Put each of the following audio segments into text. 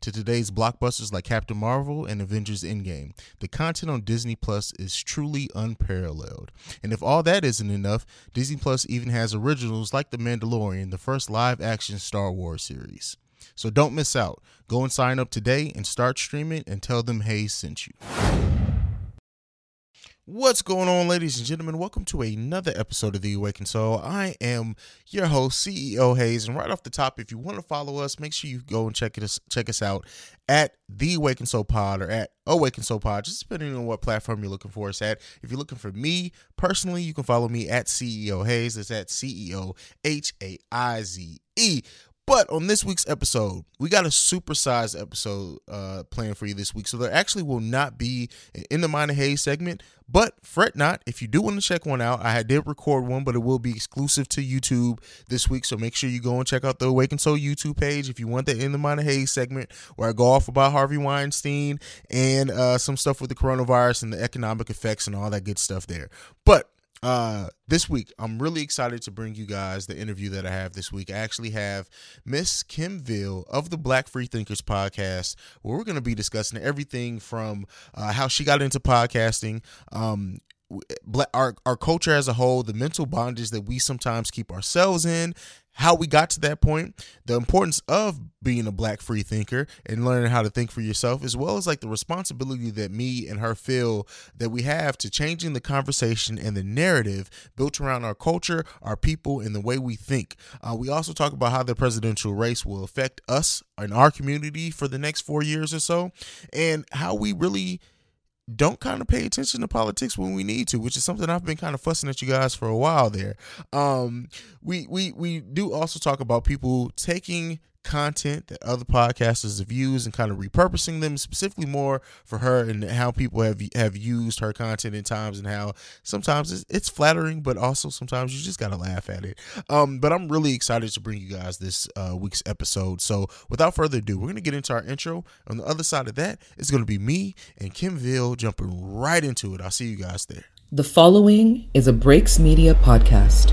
to today's blockbusters like Captain Marvel and Avengers Endgame. The content on Disney Plus is truly unparalleled. And if all that isn't enough, Disney Plus even has originals like The Mandalorian, the first live action Star Wars series. So don't miss out. Go and sign up today and start streaming and tell them Haize sent you. What's going on, ladies and gentlemen? Welcome to another episode of The Awakened Soul. I am your host, CEO Haize, and right off the top, if you want to follow us, make sure you go and check us check us out at The Awakened Soul Pod or at Awakened Soul Pod, just depending on what platform you're looking for us at. If you're looking for me personally, you can follow me at CEO Haize. It's at CEO H A I Z E. But on this week's episode, we got a supersized episode uh, planned for you this week. So there actually will not be an In the Mind of Haize segment. But fret not, if you do want to check one out, I did record one, but it will be exclusive to YouTube this week. So make sure you go and check out the Awaken Soul YouTube page if you want the In the Mind of Haize segment where I go off about Harvey Weinstein and uh, some stuff with the coronavirus and the economic effects and all that good stuff there. But uh this week i'm really excited to bring you guys the interview that i have this week. I actually have miss kim veal of the black free thinkers podcast where we're going to be discussing everything from uh, how she got into podcasting um our, our culture as a whole the mental bondage that we sometimes keep ourselves in how we got to that point, the importance of being a black free thinker and learning how to think for yourself, as well as like the responsibility that me and her feel that we have to changing the conversation and the narrative built around our culture, our people, and the way we think. Uh, we also talk about how the presidential race will affect us and our community for the next four years or so, and how we really don't kind of pay attention to politics when we need to, which is something I've been kind of fussing at you guys for a while there. Um, we we we do also talk about people taking content that other podcasters have used and kind of repurposing them specifically more for her and how people have have used her content in times and how sometimes it's, it's flattering but also sometimes you just gotta laugh at it. Um but i'm really excited to bring you guys this uh, week's episode. So without further ado we're gonna get into our intro. On the other side of that it's gonna be me and kim veal jumping right into it. I'll see you guys there. The following is a breaks media podcast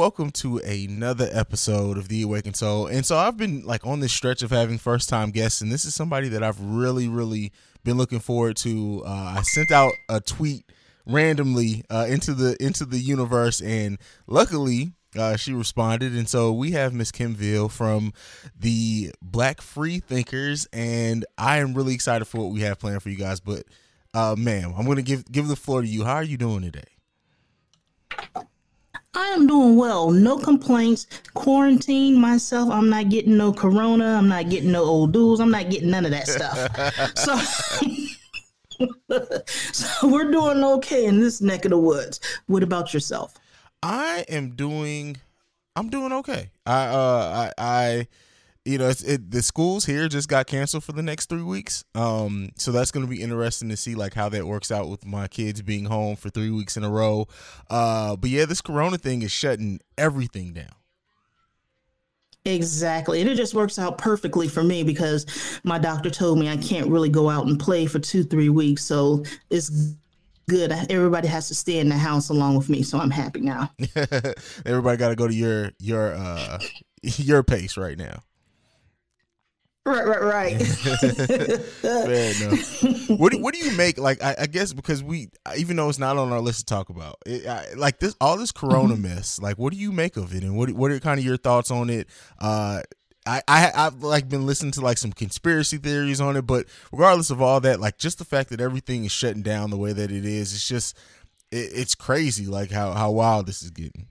Welcome to another episode of The Awakened Soul. And so I've been like on this stretch of having first time guests, and this is somebody that I've really, really been looking forward to. Uh, I sent out a tweet randomly uh, into the into the universe, and luckily uh, she responded. And so we have Miss Kim Veal from the Black Free Thinkers, and I am really excited for what we have planned for you guys. But, uh, ma'am, I'm going to give give the floor to you. How are you doing today? I am doing well. No complaints. Quarantine myself. I'm not getting no corona. I'm not getting no old dudes. I'm not getting none of that stuff. so, so we're doing okay in this neck of the woods. What about yourself? I am doing. I'm doing okay. I uh I I you know, it's, it, the schools here just got canceled for the next three weeks. Um, so that's going to be interesting to see like how that works out with my kids being home for three weeks in a row. Uh, but yeah, this Corona thing is shutting everything down. Exactly. And it just works out perfectly for me because my doctor told me I can't really go out and play for two, three weeks. So it's good. Everybody has to stay in the house along with me. So I'm happy now. Everybody got to go to your, your, uh, your pace right now. Right, right, right. Fair enough. What do, what do you make like? I, I, guess because we, even though it's not on our list to talk about, it, I, like this, all this Corona mm-hmm. mess. Like, what do you make of it, and what what are kind of your thoughts on it? Uh, I, I I've like been listening to like some conspiracy theories on it, but regardless of all that, like just the fact that everything is shutting down the way that it is, it's just it, it's crazy. Like how how wild this is getting.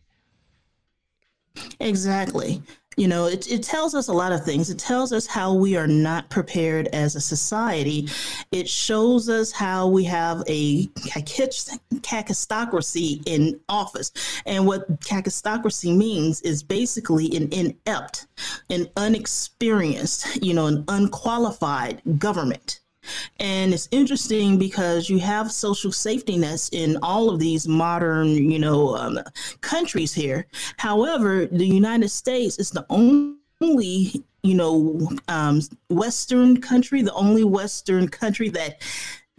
Exactly. You know, it, it tells us a lot of things. It tells us how we are not prepared as a society. It shows us how we have a kakistocracy in office. And what kakistocracy means is basically an inept, an unexperienced, you know, an unqualified government. And it's interesting because you have social safety nets in all of these modern, you know, um, countries here. However, the United States is the only, you know, um, Western country, the only Western country that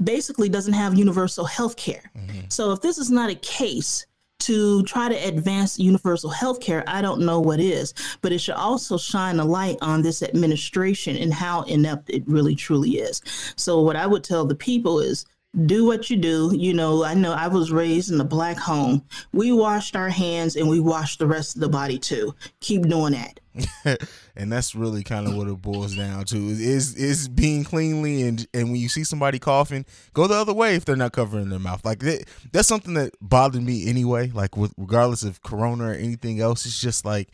basically doesn't have universal health care. Mm-hmm. So if this is not a case to try to advance universal health care, I don't know what is, but it should also shine a light on this administration and how inept it really truly is. So, what I would tell the people is do what you do. You know, I know I was raised in a black home. We washed our hands and we washed the rest of the body too. Keep doing that. and that's really kind of what it boils down to is is being cleanly and and when you see somebody coughing go the other way if they're not covering their mouth like that, that's something that bothered me anyway like with regardless of corona or anything else it's just like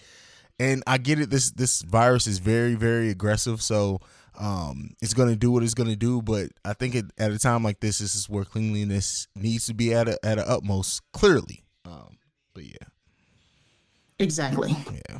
and i get it this this virus is very very aggressive so um it's going to do what it's going to do but i think it, at a time like this this is where cleanliness needs to be at a at a utmost clearly um but yeah Exactly. Yeah.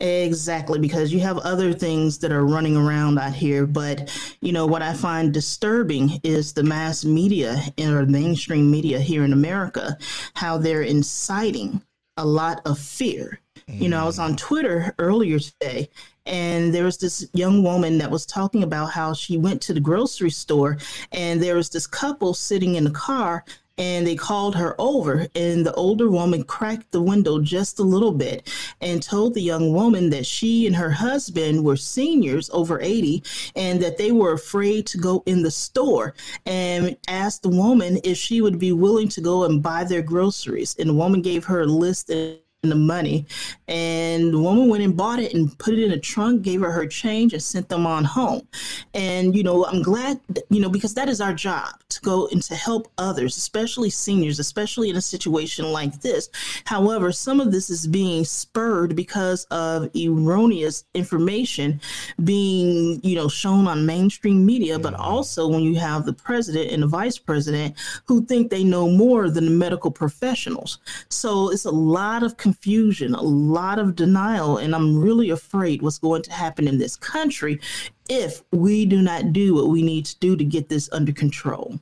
Exactly, because you have other things that are running around out here. But, you know, what I find disturbing is the mass media or mainstream media here in America, how they're inciting a lot of fear. Mm. You know, I was on Twitter earlier today and there was this young woman that was talking about how she went to the grocery store and there was this couple sitting in the car and they called her over and the older woman cracked the window just a little bit and told the young woman that she and her husband were seniors over 80 and that they were afraid to go in the store and asked the woman if she would be willing to go and buy their groceries. And the woman gave her a list and the money. And the woman went and bought it and put it in a trunk, gave her her change, and sent them on home. And, you know, I'm glad, you know, because that is our job to go and to help others, especially seniors, especially in a situation like this. However, some of this is being spurred because of erroneous information being, you know, shown on mainstream media, but mm-hmm. also when you have the president and the vice president who think they know more than the medical professionals. So it's a lot of confusion, a lot of denial, and I'm really afraid what's going to happen in this country if we do not do what we need to do to get this under control.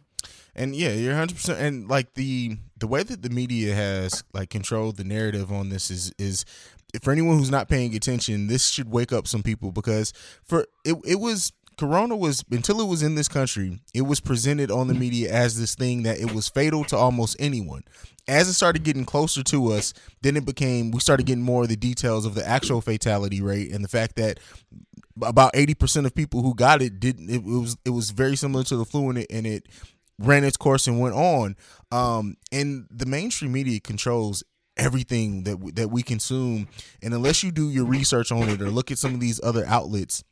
And yeah, you're 100% and like the the way that the media has like controlled the narrative on this is is for anyone who's not paying attention, this should wake up some people because for it it was Corona was until it was in this country, it was presented on the media as this thing that it was fatal to almost anyone. As it started getting closer to us, then it became we started getting more of the details of the actual fatality rate and the fact that about 80% of people who got it didn't it, was it was very similar to the flu and it, and it ran its course and went on. Um, and the mainstream media controls everything that that we consume. And unless you do your research on it or look at some of these other outlets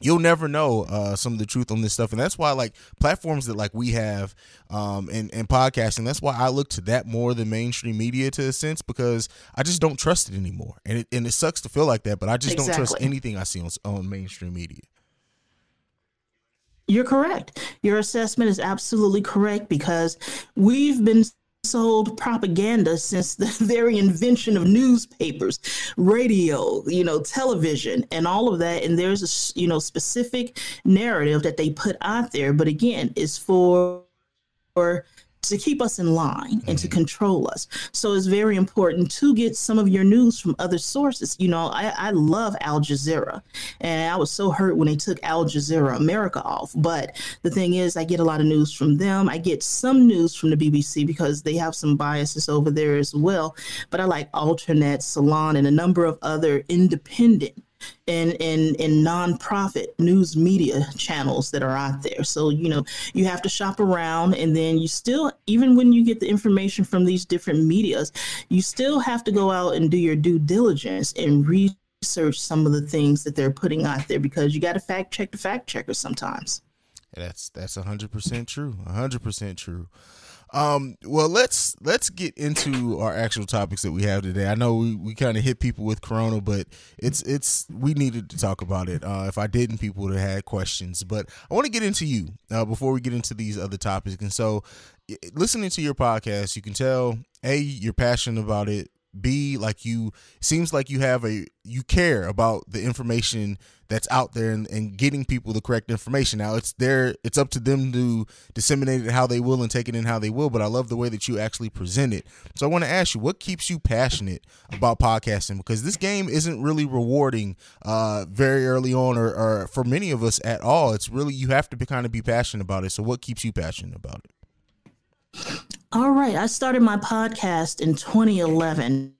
you'll never know uh, some of the truth on this stuff. And that's why like platforms that like we have um, and, and podcasting that's why i look to that more than mainstream media to a sense because i just don't trust it anymore. And it, and it sucks to feel like that but i just exactly. don't trust anything i see on, on mainstream media. You're correct. Your assessment is absolutely correct because we've been sold propaganda since the very invention of newspapers, radio, you know, television, and all of that. And there's a you know specific narrative that they put out there, but again, it's for to keep us in line and to mm-hmm. control us. So it's very important to get some of your news from other sources. You know, I, I love Al Jazeera, and I was so hurt when they took Al Jazeera America off. But the thing is, I get a lot of news from them. I get some news from the BBC because they have some biases over there as well. But I like Alternet, Salon, and a number of other independent and and and nonprofit news media channels that are out there. So you know you have to shop around, and then you still, even when you get the information from these different medias, you still have to go out and do your due diligence and research some of the things that they're putting out there because you got to fact check the fact checkers sometimes. That's that's hundred percent true. hundred percent true. Um, well, let's let's get into our actual topics that we have today. I know we, we kind of hit people with Corona, but it's it's we needed to talk about it. Uh, if I didn't, people would have had questions. But I want to get into you uh, before we get into these other topics. And so, listening to your podcast, you can tell a you're passionate about it. B like you seems like you have a you care about the information that's out there and, and getting people the correct information. Now it's there it's up to them to disseminate it how they will and take it in how they will, but I love the way that you actually present it. So I want to ask you, what keeps you passionate about podcasting? Because this game isn't really rewarding uh very early on or, or for many of us at all. It's really you have to be kind of be passionate about it. So what keeps you passionate about it? All right. I started my podcast in 2011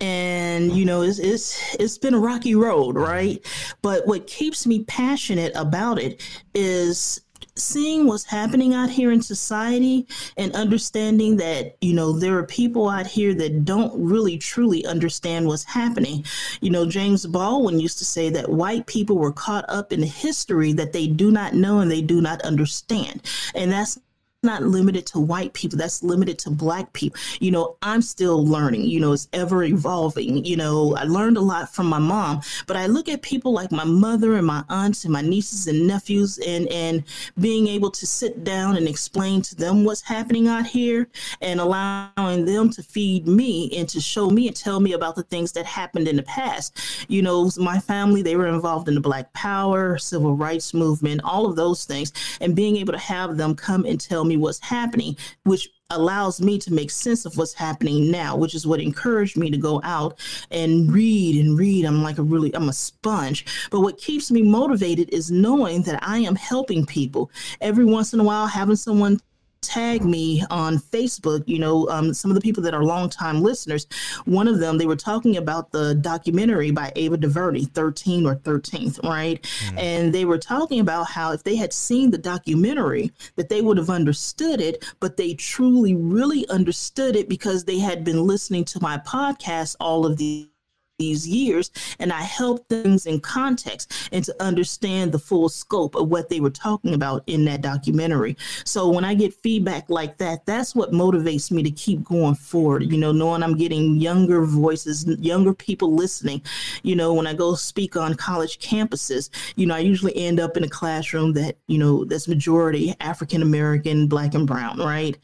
and you know it's, it's it's been a rocky road right but what keeps me passionate about it is seeing what's happening out here in society and understanding that you know there are people out here that don't really truly understand what's happening you know james baldwin used to say that white people were caught up in history that they do not know and they do not understand and that's not limited to white people that's limited to black people. You know i'm still learning you know it's ever evolving you know. I learned a lot from my mom but i look at people like my mother and my aunts and my nieces and nephews and and being able to sit down and explain to them what's happening out here and allowing them to feed me and to show me and tell me about the things that happened in the past. You know my family they were involved in the black power civil rights movement all of those things and being able to have them come and tell me me what's happening, which allows me to make sense of what's happening now, which is what encouraged me to go out and read and read. I'm like a really, I'm a sponge. But what keeps me motivated is knowing that I am helping people. Every once in a while, having someone tag me on Facebook, you know, um, some of the people that are longtime listeners, one of them, they were talking about the documentary by Ava DuVernay, 13 or 13th, right? Mm. And they were talking about how if they had seen the documentary, that they would have understood it, but they truly, really understood it because they had been listening to my podcast all of the these years and I helped things in context and to understand the full scope of what they were talking about in that documentary. So when I get feedback like that, that's what motivates me to keep going forward, you know, knowing I'm getting younger voices, younger people listening. You know, when I go speak on college campuses, you know, I usually end up in a classroom that, you know, that's majority African American, black and brown, right?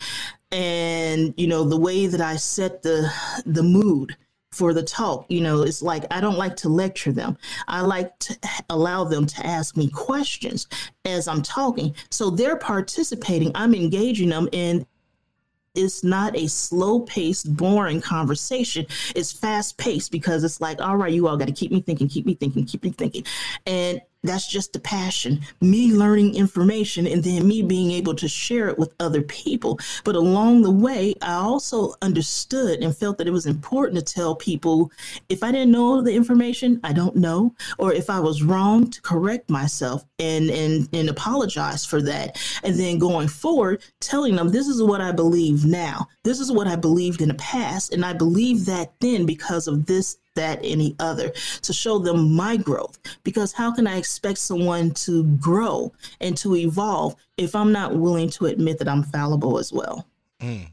And, you know, the way that I set the the mood for the talk. You know, it's like I don't like to lecture them. I like to allow them to ask me questions as I'm talking. So they're participating. I'm engaging them in it's not a slow paced, boring conversation. It's fast paced because it's like, all right, you all got to keep me thinking, keep me thinking, keep me thinking. And that's just the passion. Me learning information and then me being able to share it with other people. But along the way i also understood and felt that it was important to tell people if i didn't know the information i don't know. Or if i was wrong to correct myself and and and apologize for that. And then going forward telling them this is what i believe now. This is what i believed in the past and i believe that then because of this that any other to show them my growth. Because how can i expect someone to grow and to evolve if i'm not willing to admit that i'm fallible as well? Mm.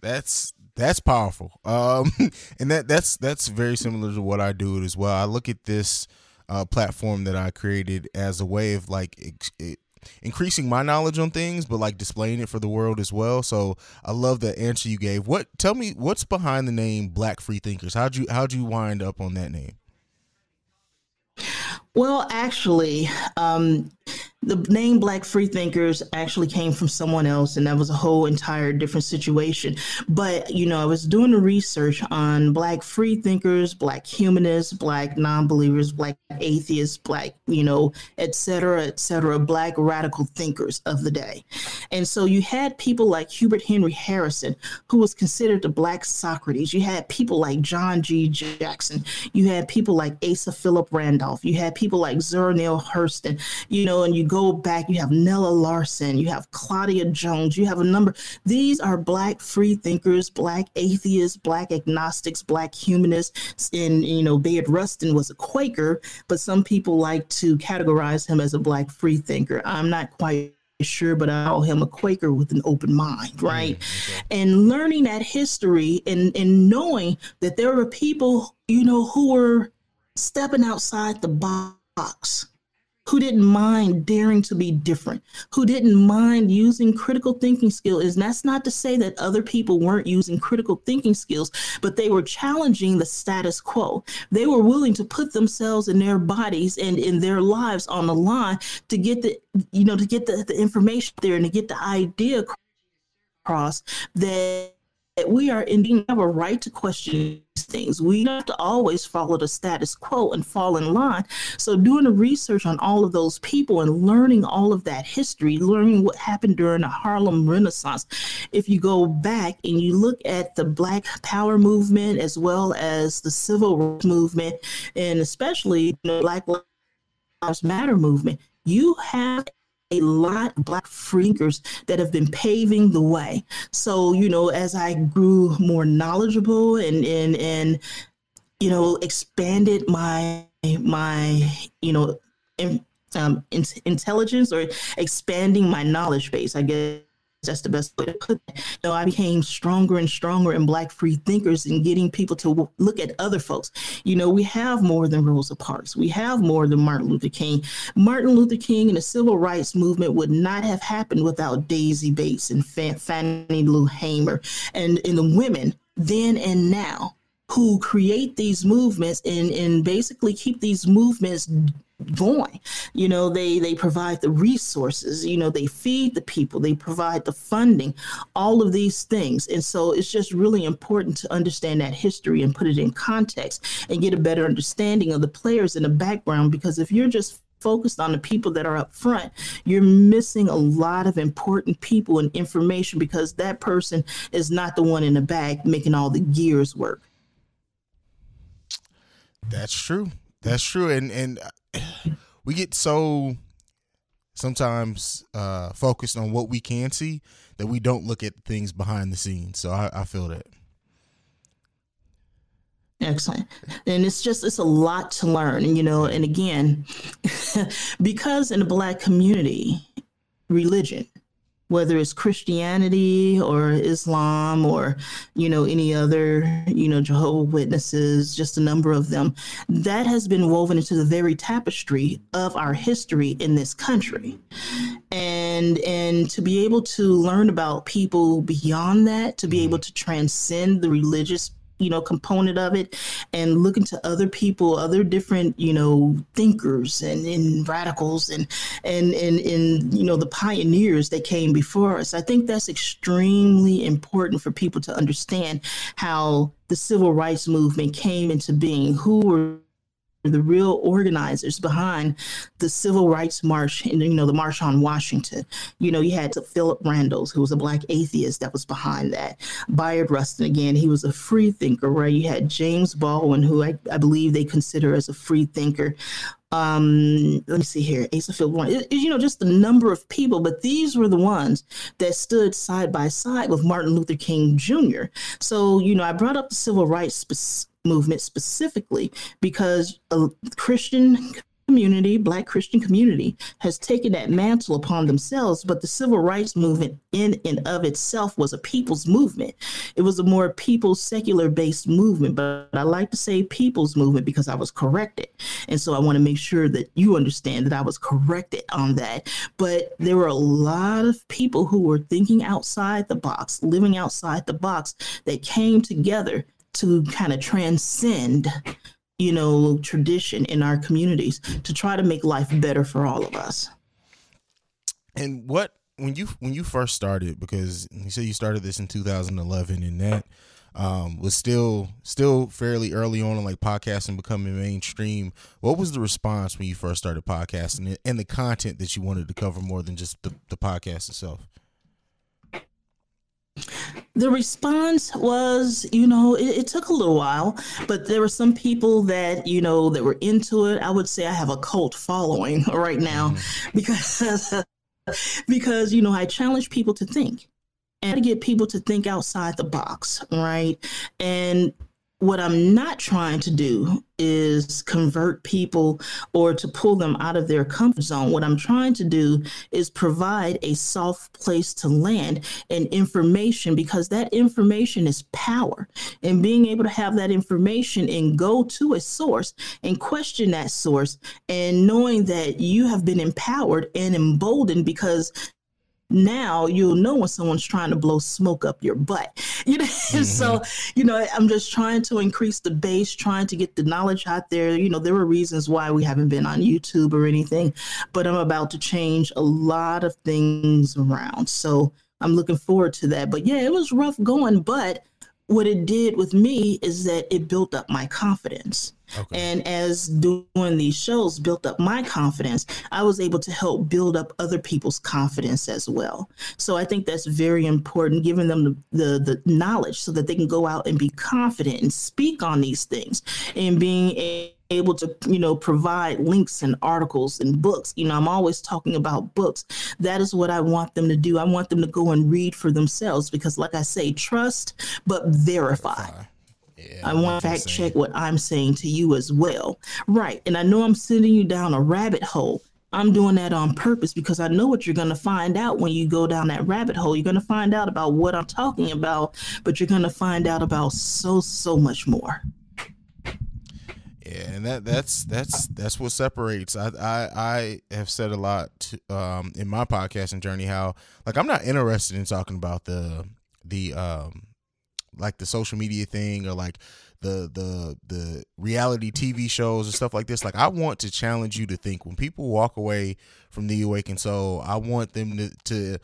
that's that's powerful. Um and that that's that's very similar to what i do as well. I look at this uh, platform that i created as a way of like it, increasing my knowledge on things, but like displaying it for the world as well. So I love the answer you gave. What tell me what's behind the name Black Free Thinkers? How'd you how'd you wind up on that name? Well, actually, um, the name Black Freethinkers actually came from someone else, and that was a whole entire different situation. But, you know, I was doing the research on Black freethinkers, Black humanists, Black non believers, Black atheists, Black, you know, et cetera, et cetera, Black radical thinkers of the day. And so you had people like Hubert Henry Harrison, who was considered the Black Socrates. You had people like John G. Jackson. You had people like Asa Philip Randolph. You had people like Zora Neale Hurston, you know, and you go back, you have Nella Larsen, you have Claudia Jones, you have a number. These are Black free thinkers, Black atheists, Black agnostics, Black humanists. And, you know, Bayard Rustin was a Quaker, but some people like to categorize him as a Black free thinker. I'm not quite sure, but I call him a Quaker with an open mind, right? Mm, okay. And learning that history and, and knowing that there were people, you know, who were stepping outside the box who didn't mind daring to be different, who didn't mind using critical thinking skills. And that's not to say that other people weren't using critical thinking skills, but they were challenging the status quo. They were willing to put themselves and their bodies and in their lives on the line to get the, you know, to get the, the information there and to get the idea across that we are indeed have a right to question things. We have to always follow the status quo and fall in line. So, doing the research on all of those people and learning all of that history, learning what happened during the Harlem Renaissance. If you go back and you look at the Black Power movement as well as the Civil Rights movement, and especially the Black Lives Matter movement, you have a lot of black freakers that have been paving the way. So, you know, as I grew more knowledgeable and and and you know, expanded my my, you know, in, um, in, intelligence or expanding my knowledge base, I guess that's the best way to put it. So I became stronger and stronger in Black free thinkers and getting people to look at other folks. You know, we have more than Rosa Parks. We have more than Martin Luther King. Martin Luther King and the civil rights movement would not have happened without Daisy Bates and Fannie Lou Hamer and, and the women then and now who create these movements and, and basically keep these movements going you know they they provide the resources you know they feed the people they provide the funding all of these things and so it's just really important to understand that history and put it in context and get a better understanding of the players in the background because if you're just focused on the people that are up front, you're missing a lot of important people and information because that person is not the one in the back making all the gears work. That's true. That's true. And and we get so sometimes uh, focused on what we can see that we don't look at things behind the scenes. So I, I feel that. Excellent. And it's just, it's a lot to learn. You know, and again, because in the Black community, religion whether it's Christianity or Islam or, you know, any other, you know, Jehovah Witnesses, just a number of them, that has been woven into the very tapestry of our history in this country. And and to be able to learn about people beyond that, to be mm-hmm. able to transcend the religious you know component of it and looking to other people other different you know thinkers and, and radicals and and and and you know the pioneers that came before us. I think that's extremely important for people to understand how the civil rights movement came into being who were the real organizers behind the civil rights march and you know the march on washington. You know you had philip randolph who was a black atheist that was behind that bayard rustin again he was a free thinker right? You had james baldwin who i, I believe they consider as a free thinker. Um let me see here asa philip it, you know just the number of people but these were the ones that stood side by side with martin luther king jr so you know i brought up the civil rights movement specifically because a Christian community, Black Christian community, has taken that mantle upon themselves. But the civil rights movement, in and of itself, was a people's movement. It was a more people secular based movement. But I like to say people's movement because I was corrected. And so I want to make sure that you understand that I was corrected on that. But there were a lot of people who were thinking outside the box, living outside the box, that came together to kind of transcend you know tradition in our communities to try to make life better for all of us And what when you when you first started because you said you started this in 2011 and that um, was still still fairly early on in like podcasting becoming mainstream. What was the response when you first started podcasting and the content that you wanted to cover more than just the, the podcast itself? The response was, you know, it, it, took a little while, but there were some people that, you know, that were into it. I would say I have a cult following right now mm. because because you know I challenge people to think and to get people to think outside the box, right? And what I'm not trying to do is convert people or to pull them out of their comfort zone. What I'm trying to do is provide a soft place to land and information because that information is power. And being able to have that information and go to a source and question that source and knowing that you have been empowered and emboldened because now you'll know when someone's trying to blow smoke up your butt. You know, mm-hmm. so you know, I'm just trying to increase the base, trying to get the knowledge out there. You know, there were reasons why we haven't been on YouTube or anything, but I'm about to change a lot of things around. So I'm looking forward to that. But yeah, it was rough going, but what it did with me is that it built up my confidence. Okay. And as doing these shows built up my confidence, I was able to help build up other people's confidence as well. So I think that's very important, giving them the, the, the knowledge so that they can go out and be confident and speak on these things. And being a able to you know provide links and articles and books. You know i'm always talking about books. That is what i want them to do. I want them to go and read for themselves because like i say trust but verify yeah, I want to fact check what I'm saying to you as well. Right. And I know I'm sending you down a rabbit hole. I'm doing that on purpose because I know what you're going to find out when you go down that rabbit hole. You're going to find out about what I'm talking about, but you're going to find out about so, so much more. Yeah, and that that's that's that's what separates. I I, I have said a lot to, um, in my podcasting journey how like I'm not interested in talking about the the um like the social media thing or like the the the reality TV shows and stuff like this. Like I want to challenge you to think when people walk away from the awakened soul, I want them to to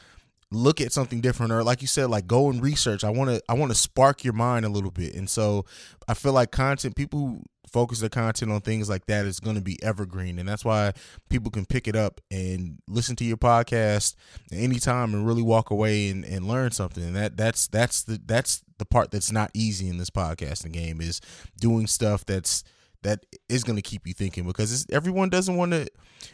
look at something different or like you said like go and research i want to i want to spark your mind a little bit and so i feel like content people focus their content on things like that is going to be evergreen and that's why people can pick it up and listen to your podcast anytime and really walk away and, and learn something. And that that's that's the that's the part that's not easy in this podcasting game is doing stuff that's that is going to keep you thinking because everyone doesn't want to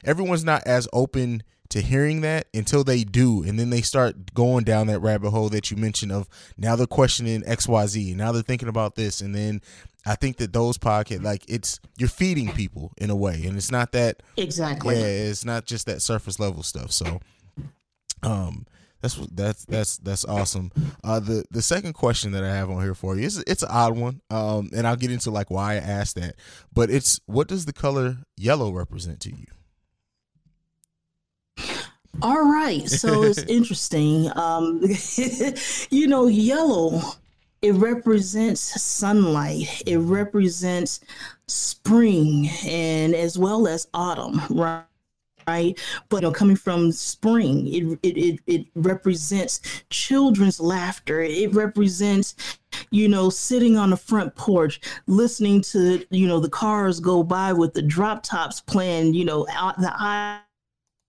everyone's not as open to hearing that until they do and then they start going down that rabbit hole that you mentioned of now they're questioning xyz now they're thinking about this and then i think that those podcasts like it's you're feeding people in a way and it's not that exactly yeah it's not just that surface level stuff so um that's that's that's that's awesome. Uh, the the second question that I have on here for you is it's an odd one, um, and I'll get into like why I asked that. But it's what does the color yellow represent to you? All right, so it's interesting. Um, you know, yellow it represents sunlight. It represents spring and as well as autumn, right? right? But you know, coming from spring, it, it it it represents children's laughter. It represents, you know, sitting on the front porch, listening to you know the cars go by with the drop tops playing, you know, out the eye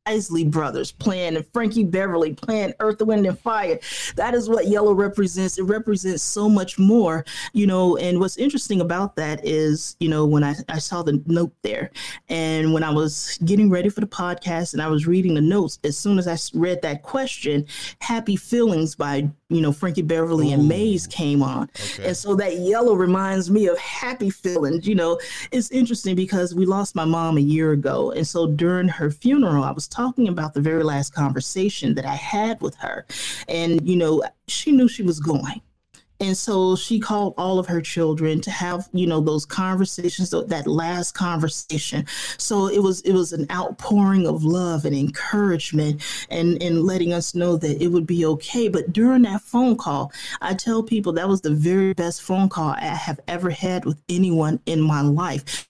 Isley Brothers playing and Frankie Beverly playing Earth, Wind, and Fire. That is what yellow represents. It represents so much more, you know. And what's interesting about that is, you know, when I, I saw the note there and when I was getting ready for the podcast and I was reading the notes, as soon as I read that question, Happy Feelings by, you know, Frankie Beverly Ooh. and Maze came on. Okay. And so that yellow reminds me of happy feelings. You know, it's interesting because we lost my mom a year ago. And so during her funeral, I was talking about the very last conversation that I had with her. And, you know, she knew she was going. And so she called all of her children to have, you know, those conversations, that last conversation. So it was it was an outpouring of love and encouragement and, and letting us know that it would be okay. But during that phone call, I tell people that was the very best phone call I have ever had with anyone in my life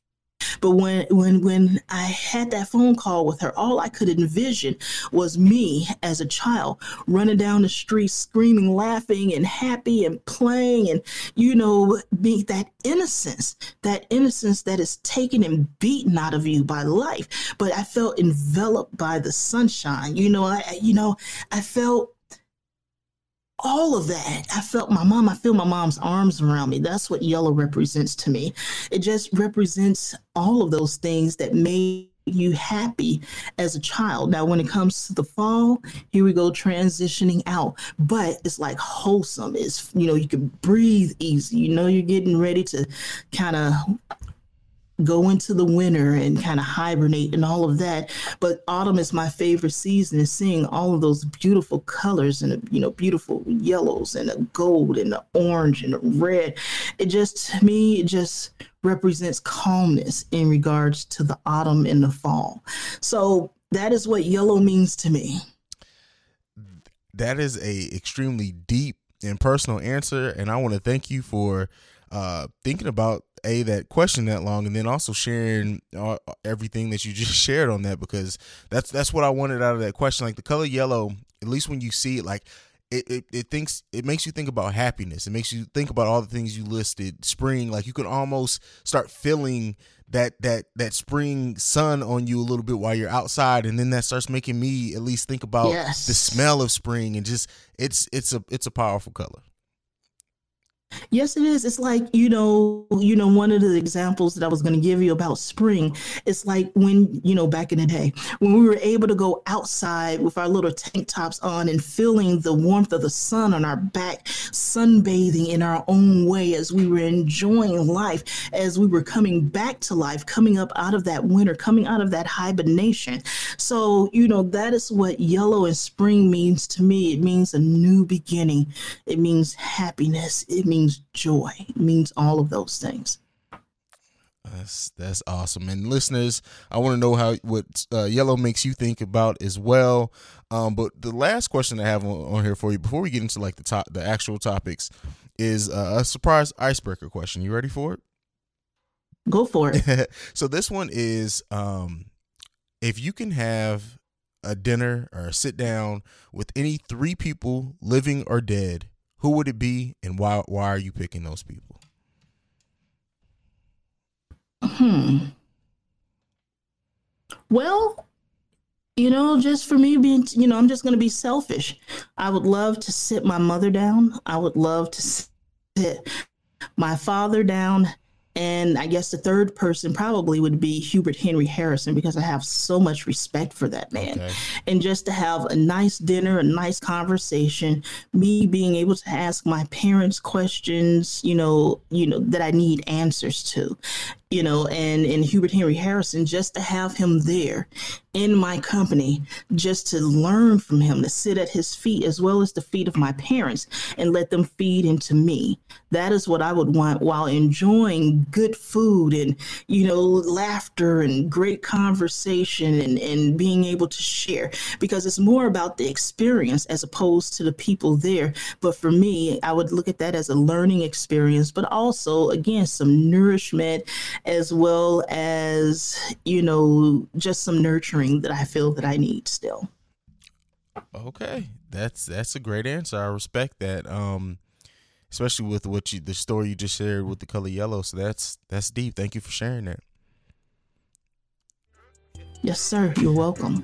But when when when I had that phone call with her, all I could envision was me as a child running down the street, screaming, laughing, and happy and playing, and you know, being that innocence, that innocence that is taken and beaten out of you by life. But I felt enveloped by the sunshine. You know, I you know, I felt all of that. I felt my mom, I feel my mom's arms around me. That's what yellow represents to me. It just represents all of those things that made you happy as a child. Now, when it comes to the fall, here we go transitioning out, but it's like wholesome. It's, you know, you can breathe easy. You know, you're getting ready to kind of go into the winter and kind of hibernate and all of that. But autumn is my favorite season and seeing all of those beautiful colors and you know beautiful yellows and the gold and the orange and the red. It just to me it just represents calmness in regards to the autumn and the fall. So that is what yellow means to me. That is a extremely deep and personal answer and I want to thank you for uh, thinking about a that question that long and then also sharing uh, everything that you just shared on that because that's that's what I wanted out of that question. Like the color yellow at least when you see it like it, it, it thinks it makes you think about happiness. It makes you think about all the things you listed. Spring like you can almost start feeling that that that spring sun on you a little bit while you're outside and then that starts making me at least think about Yes. the smell of spring and just it's it's a it's a powerful color Yes, it is. It's like, you know, you know, one of the examples that I was going to give you about spring, it's like when, you know, back in the day, when we were able to go outside with our little tank tops on and feeling the warmth of the sun on our back, sunbathing in our own way as we were enjoying life, as we were coming back to life, coming up out of that winter, coming out of that hibernation. So, you know, that is what yellow and spring means to me. It means a new beginning. It means happiness. It means joy. It means all of those things. That's that's awesome. And listeners, I want to know how what uh, yellow makes you think about as well. Um, but the last question I have on, on here for you before we get into like the top the actual topics is uh, a surprise icebreaker question. You ready for it? Go for it. so this one is um, if you can have a dinner or a sit down with any three people, living or dead, who would it be, and why? Why are you picking those people? Hmm. Well, you know, just for me being, you know, I'm just going to be selfish. I would love to sit my mother down. I would love to sit my father down. And I guess the third person probably would be Hubert Henry Harrison because I have so much respect for that man. Okay. And just to have a nice dinner, a nice conversation, me being able to ask my parents questions, you know, you know, that I need answers to you know, and and Hubert Henry Harrison, just to have him there in my company, just to learn from him, to sit at his feet as well as the feet of my parents, and let them feed into me. That is what I would want while enjoying good food and you know laughter and great conversation and and being able to share because it's more about the experience as opposed to the people there. But for me, I would look at that as a learning experience, but also again some nourishment as well as you know just some nurturing that I feel that I need still. Okay, that's that's a great answer. I respect that. Um, especially with what you the story you just shared with the color yellow. So that's that's deep. Thank you for sharing that. Yes, sir. You're welcome.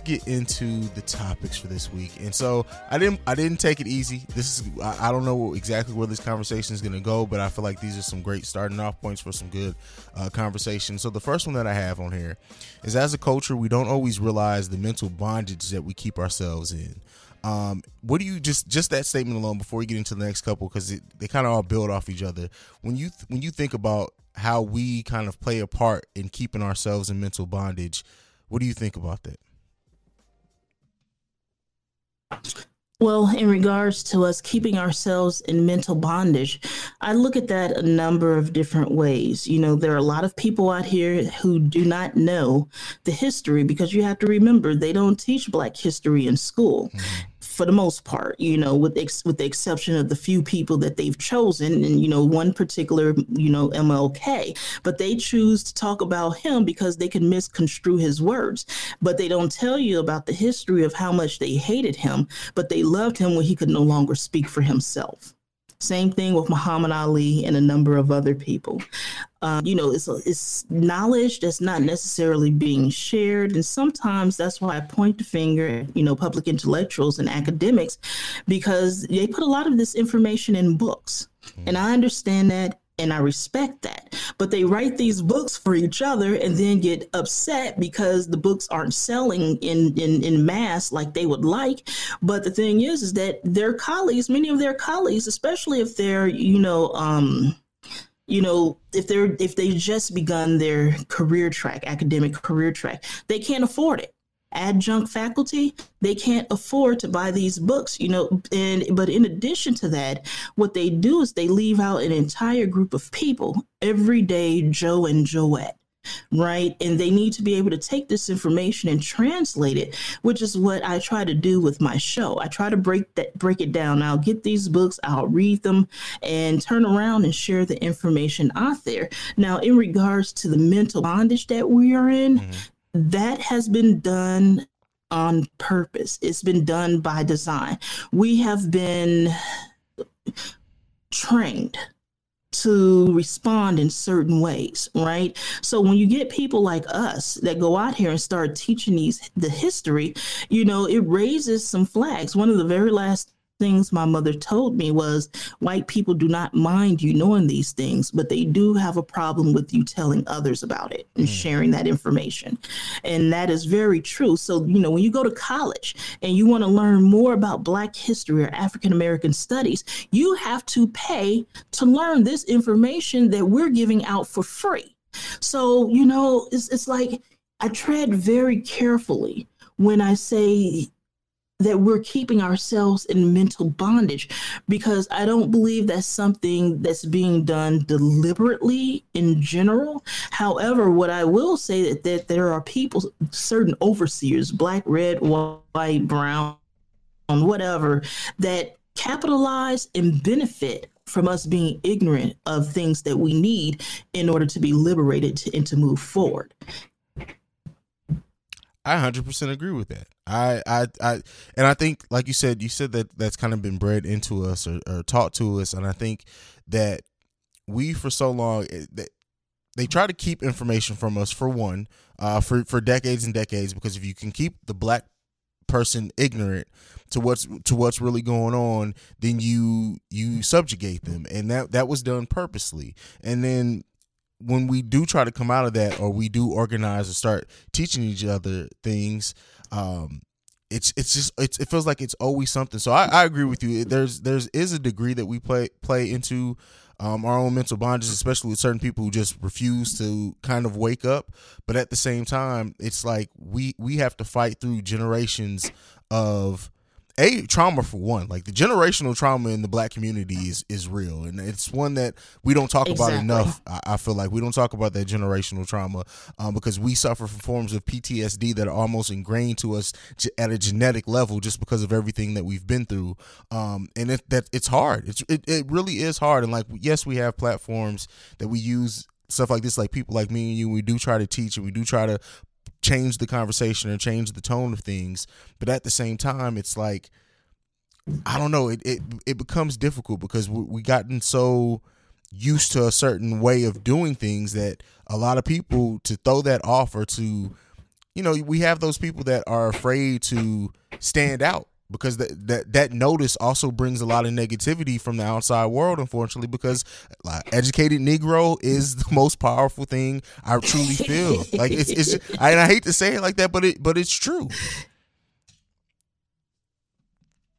get into the topics for this week. And so I didn't I didn't take it easy. This is I, don't know exactly where this conversation is going to go, but I feel like these are some great starting off points for some good uh, conversation. So the first one that I have on here is as a culture, we don't always realize the mental bondage that we keep ourselves in. Um, what do you just just that statement alone before we get into the next couple because they kind of all build off each other. When you when you think about how we kind of play a part in keeping ourselves in mental bondage, what do you think about that? Well, in regards to us keeping ourselves in mental bondage, I look at that a number of different ways. You know, there are a lot of people out here who do not know the history because you have to remember they don't teach Black history in school. Mm-hmm for the most part, you know, with ex- with the exception of the few people that they've chosen, and you know, one particular, you know, MLK, but they choose to talk about him because they can misconstrue his words, but they don't tell you about the history of how much they hated him, but they loved him when he could no longer speak for himself. Same thing with Muhammad Ali and a number of other people. Um, you know, it's, it's knowledge that's not necessarily being shared. And sometimes that's why I point the finger at, you know, public intellectuals and academics, because they put a lot of this information in books. And I understand that and I respect that. But they write these books for each other and then get upset because the books aren't selling in, in, in mass like they would like. But the thing is, is that their colleagues, many of their colleagues, especially if they're, you know, um, you know, if they're if they just begun their career track, academic career track, they can't afford it adjunct faculty they can't afford to buy these books you know and but in addition to that what they do is they leave out an entire group of people everyday joe and joette right? And they need to be able to take this information and translate it which is what i try to do with my show. I try to break that break it down. I'll get these books i'll read them and turn around and share the information out there. Now in regards to the mental bondage that we are in mm-hmm that has been done on purpose. It's been done by design. We have been trained to respond in certain ways, right? So when you get people like us that go out here and start teaching these the history, you know, it raises some flags. One of the very last things my mother told me was white people do not mind you knowing these things, but they do have a problem with you telling others about it and mm. sharing that information. And that is very true. So, you know, when you go to college and you want to learn more about Black history or African American studies, you have to pay to learn this information that we're giving out for free. So, you know, it's, it's like I tread very carefully when I say that we're keeping ourselves in mental bondage because I don't believe that's something that's being done deliberately in general. However, what I will say that, that there are people, certain overseers, black, red, white, brown, whatever, that capitalize and benefit from us being ignorant of things that we need in order to be liberated to, and to move forward. I 100% agree with that. I, I, I, and I think, like you said, you said that that's kind of been bred into us or, or taught to us, and I think that we, for so long, eh, that they try to keep information from us for one, uh, for for decades and decades, because if you can keep the black person ignorant to what's to what's really going on, then you you subjugate them, and that that was done purposely. And then when we do try to come out of that or we do organize and start teaching each other things um it's it's just it's, it feels like it's always something. So I, I agree with you. There's there's is a degree that we play play into um, our own mental bondages especially with certain people who just refuse to kind of wake up. But at the same time it's like we we have to fight through generations of a trauma for one. Like the generational trauma in the black community is is real and it's one that we don't talk exactly. about enough I, I, feel like. We don't talk about that generational trauma um, because we suffer from forms of ptsd that are almost ingrained to us at a genetic level just because of everything that we've been through. Um, and it, that it's hard. It's, it, it really is hard and like yes we have platforms that we use stuff like this like people like me and you we do try to teach and we do try to change the conversation or change the tone of things but at the same time it's like i don't know it it, it becomes difficult because we, we gotten so used to a certain way of doing things that a lot of people to throw that off or to you know, we have those people that are afraid to stand out because that that that notice also brings a lot of negativity from the outside world unfortunately because like, educated negro is the most powerful thing i truly feel. Like it's it's I, I hate to say it like that but it but it's true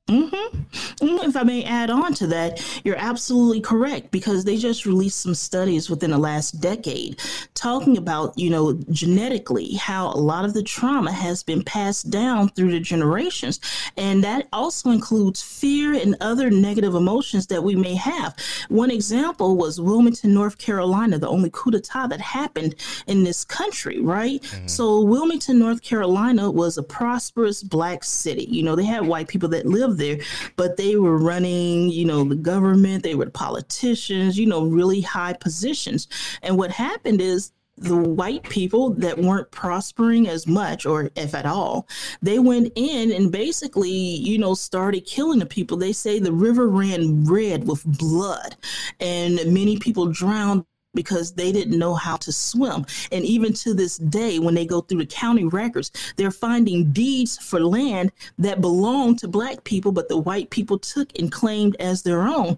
Mm, If I may add on to that, you're absolutely correct because they just released some studies within the last decade talking about, you know, genetically how a lot of the trauma has been passed down through the generations. And that also includes fear and other negative emotions that we may have. One example was Wilmington, North Carolina, the only coup d'etat that happened in this country, right? So, Wilmington, North Carolina was a prosperous black city. You know, they had white people that lived there, but they were running, you know, the government, they were politicians, you know, really high positions. And what happened is the white people that weren't prospering as much or if at all they went in and basically you know started killing the people they say the river ran red with blood and many people drowned because they didn't know how to swim. And even to this day, when they go through the county records, they're finding deeds for land that belonged to black people, but the white people took and claimed as their own.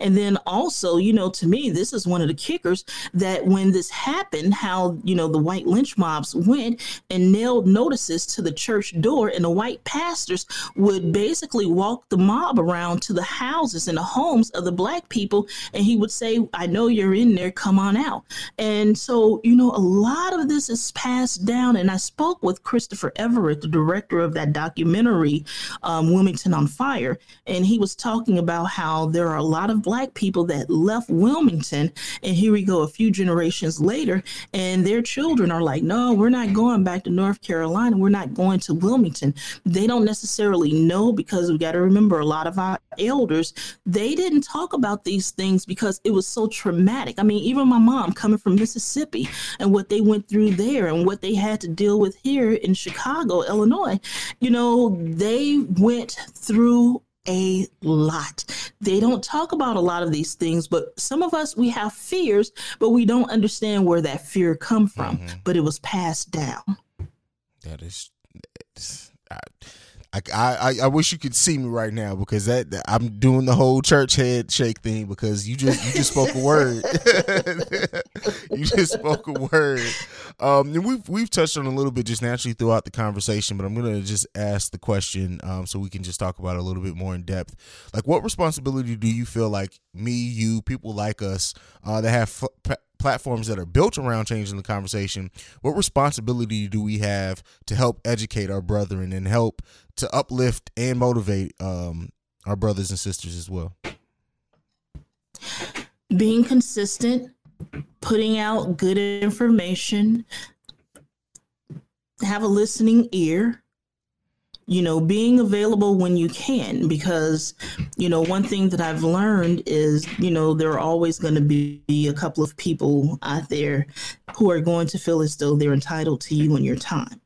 And then also, you know, to me, this is one of the kickers that when this happened, how, you know, the white lynch mobs went and nailed notices to the church door, and the white pastors would basically walk the mob around to the houses and the homes of the black people. And he would say, I know you're in there, come on out. And so, you know, a lot of this is passed down. And I spoke with Christopher Everett, the director of that documentary, um, Wilmington on Fire, and he was talking about how there are a lot of black people that left Wilmington, and here we go a few generations later, and their children are like, no, we're not going back to North Carolina. We're not going to Wilmington. They don't necessarily know because we got to remember a lot of our elders, they didn't talk about these things because it was so traumatic. I mean, even my mom coming from Mississippi and what they went through there and what they had to deal with here in Chicago, Illinois, you know, they went through a lot. They don't talk about a lot of these things, but some of us we have fears, but we don't understand where that fear come from. Mm-hmm. But it was passed down. That is, I, I, I, I wish you could see me right now because that, that- I'm doing the whole church head shake thing because you just you just spoke a word. you just spoke a word. Um, and we've we've touched on a little bit just naturally throughout the conversation, but I'm gonna just ask the question um, so we can just talk about it a little bit more in depth. Like, what responsibility do you feel like me, you, people like us uh, that have f- platforms that are built around changing the conversation, what responsibility do we have to help educate our brethren and help to uplift and motivate um, our brothers and sisters as well? Being consistent, putting out good information, have a listening ear, you know, being available when you can. Because, you know, one thing that I've learned is, you know, there are always going to be a couple of people out there who are going to feel as though they're entitled to you and your time.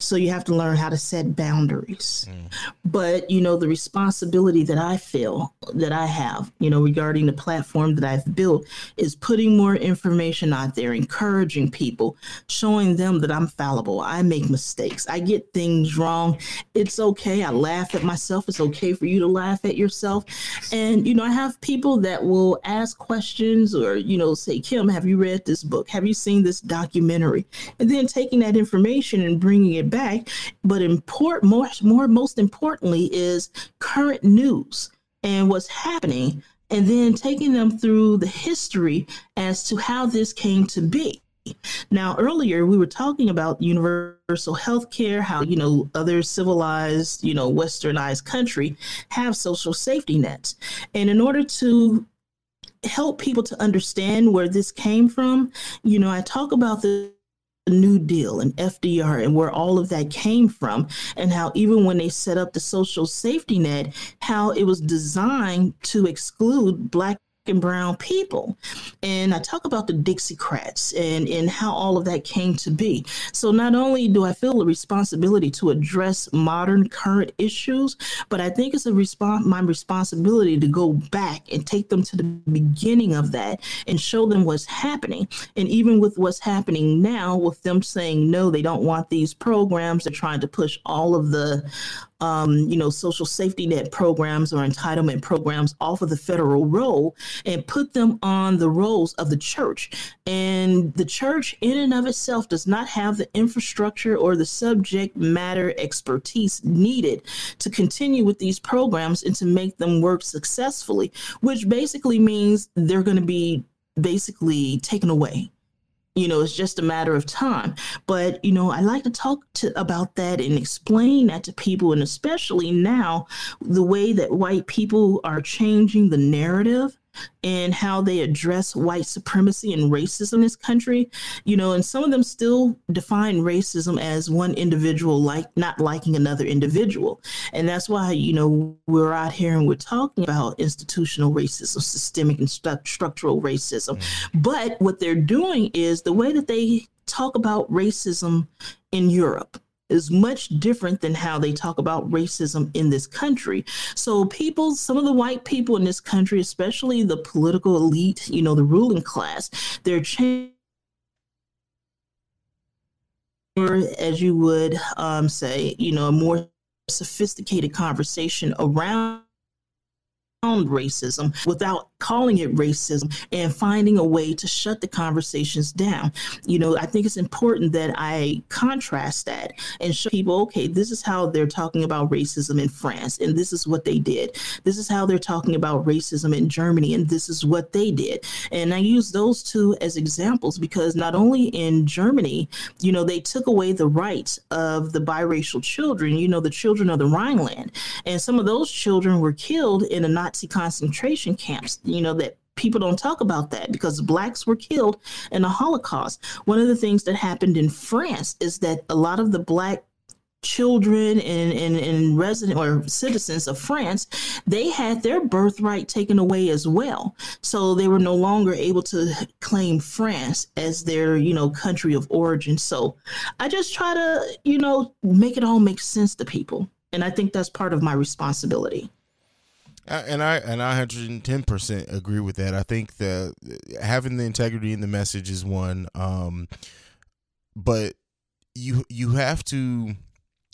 So you have to learn how to set boundaries. Mm. But, you know, the responsibility that I feel that I have, you know, regarding the platform that I've built is putting more information out there, encouraging people, showing them that I'm fallible. I make mistakes. I get things wrong. It's okay. I laugh at myself. It's okay for you to laugh at yourself. And, you know, I have people that will ask questions or, you know, say, Kim, have you read this book? Have you seen this documentary? And then taking that information and bringing it back. But import more, more, most importantly, is current news and what's happening, and then taking them through the history as to how this came to be. Now, earlier we were talking about universal health care, how, you know, other civilized, you know, westernized country have social safety nets. And in order to help people to understand where this came from, you know, I talk about the New Deal and FDR and where all of that came from, and how even when they set up the social safety net, how it was designed to exclude Black and brown people. And I talk about the Dixiecrats and, and how all of that came to be. So not only do I feel a responsibility to address modern current issues, but I think it's a response my responsibility to go back and take them to the beginning of that and show them what's happening. And even with what's happening now, with them saying no, they don't want these programs, they're trying to push all of the um, you know, social safety net programs or entitlement programs off of the federal role and put them on the rolls of the church. And the church, in and of itself, does not have the infrastructure or the subject matter expertise needed to continue with these programs and to make them work successfully, which basically means they're going to be basically taken away you know it's just a matter of time. But you know i like to talk to about that and explain that to people and especially now the way that white people are changing the narrative and how they address white supremacy and racism in this country you know and some of them still define racism as one individual like not liking another individual. And that's why you know we're out here and we're talking about institutional racism systemic and stru- structural racism. Mm. but what they're doing is the way that they talk about racism in Europe is much different than how they talk about racism in this country. So, people, some of the white people in this country, especially the political elite, you know, the ruling class, they're changing. As you would um, say, you know, a more sophisticated conversation around racism without calling it racism and finding a way to shut the conversations down. You know, I think it's important that I contrast that and show people, okay, this is how they're talking about racism in France, and this is what they did. This is how they're talking about racism in Germany, and this is what they did. And I use those two as examples because not only in Germany, you know, they took away the rights of the biracial children, you know, the children of the Rhineland. And some of those children were killed in a Nazi concentration camps, you know, that people don't talk about that because blacks were killed in the Holocaust. One of the things that happened in France is that a lot of the black children and, and, and resident or citizens of France, they had their birthright taken away as well. So they were no longer able to claim France as their, you know, country of origin. So I just try to, you know, make it all make sense to people. And I think that's part of my responsibility and I and I 110 percent agree with that. I think that having the integrity in the message is one, um, but you you have to,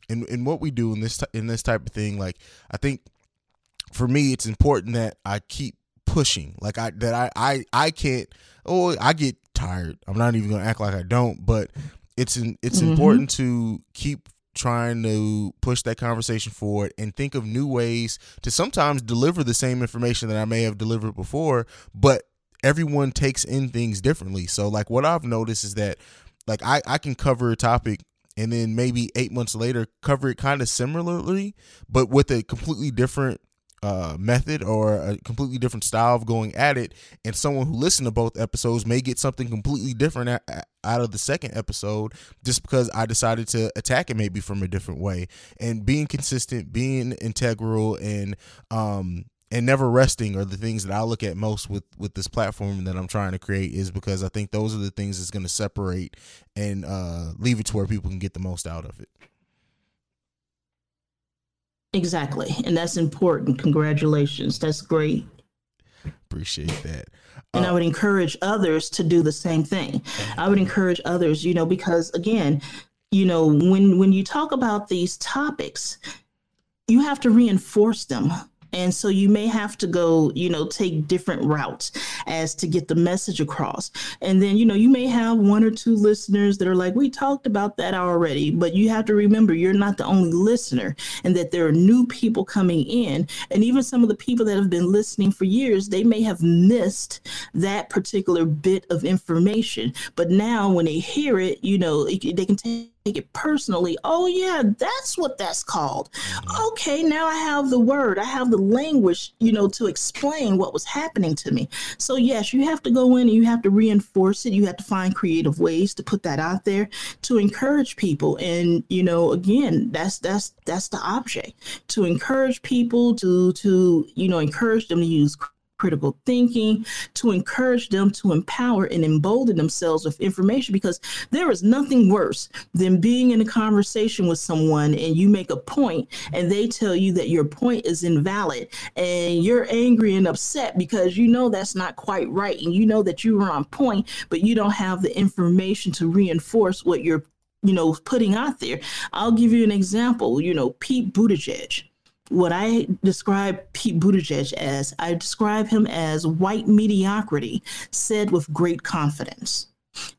in in what we do in this in this type of thing. Like I think for me, it's important that I keep pushing. Like I that I I I can't. Oh, I get tired. I'm not even gonna act like I don't, but it's it's mm-hmm. important to keep trying to push that conversation forward and think of new ways to sometimes deliver the same information that I may have delivered before, but everyone takes in things differently. So like what I've noticed is that like I, I can cover a topic and then maybe eight months later cover it kind of similarly, but with a completely different uh, method or a completely different style of going at it, and someone who listened to both episodes may get something completely different out of the second episode just because I decided to attack it maybe from a different way. And being consistent, being integral, and um, and never resting are the things that I look at most with with this platform that I'm trying to create is because I think those are the things that's going to separate and uh, leave it to where people can get the most out of it. Exactly. And that's important. Congratulations. That's great. Appreciate that. And uh, I would encourage others to do the same thing. I would encourage others, you know, because again, you know, when when you talk about these topics, you have to reinforce them and so you may have to go, you know, take different routes as to get the message across. And then, you know, you may have one or two listeners that are like, we talked about that already, but you have to remember you're not the only listener and that there are new people coming in. And even some of the people that have been listening for years, they may have missed that particular bit of information. But now when they hear it, you know, they can take take it personally. Oh, yeah, that's what that's called. Mm-hmm. Okay, now I have the word, I have the language, you know, to explain what was happening to me. So, yes, you have to go in and you have to reinforce it. You have to find creative ways to put that out there to encourage people. And, you know, again, that's that's that's the object to encourage people to to, you know, encourage them to use critical thinking, to encourage them to empower and embolden themselves with information because there is nothing worse than being in a conversation with someone and you make a point and they tell you that your point is invalid and you're angry and upset because you know that's not quite right and you know that you were on point, but you don't have the information to reinforce what you're you know putting out there. I'll give you an example. You know, Pete Buttigieg what I describe Pete Buttigieg as, I describe him as white mediocrity said with great confidence.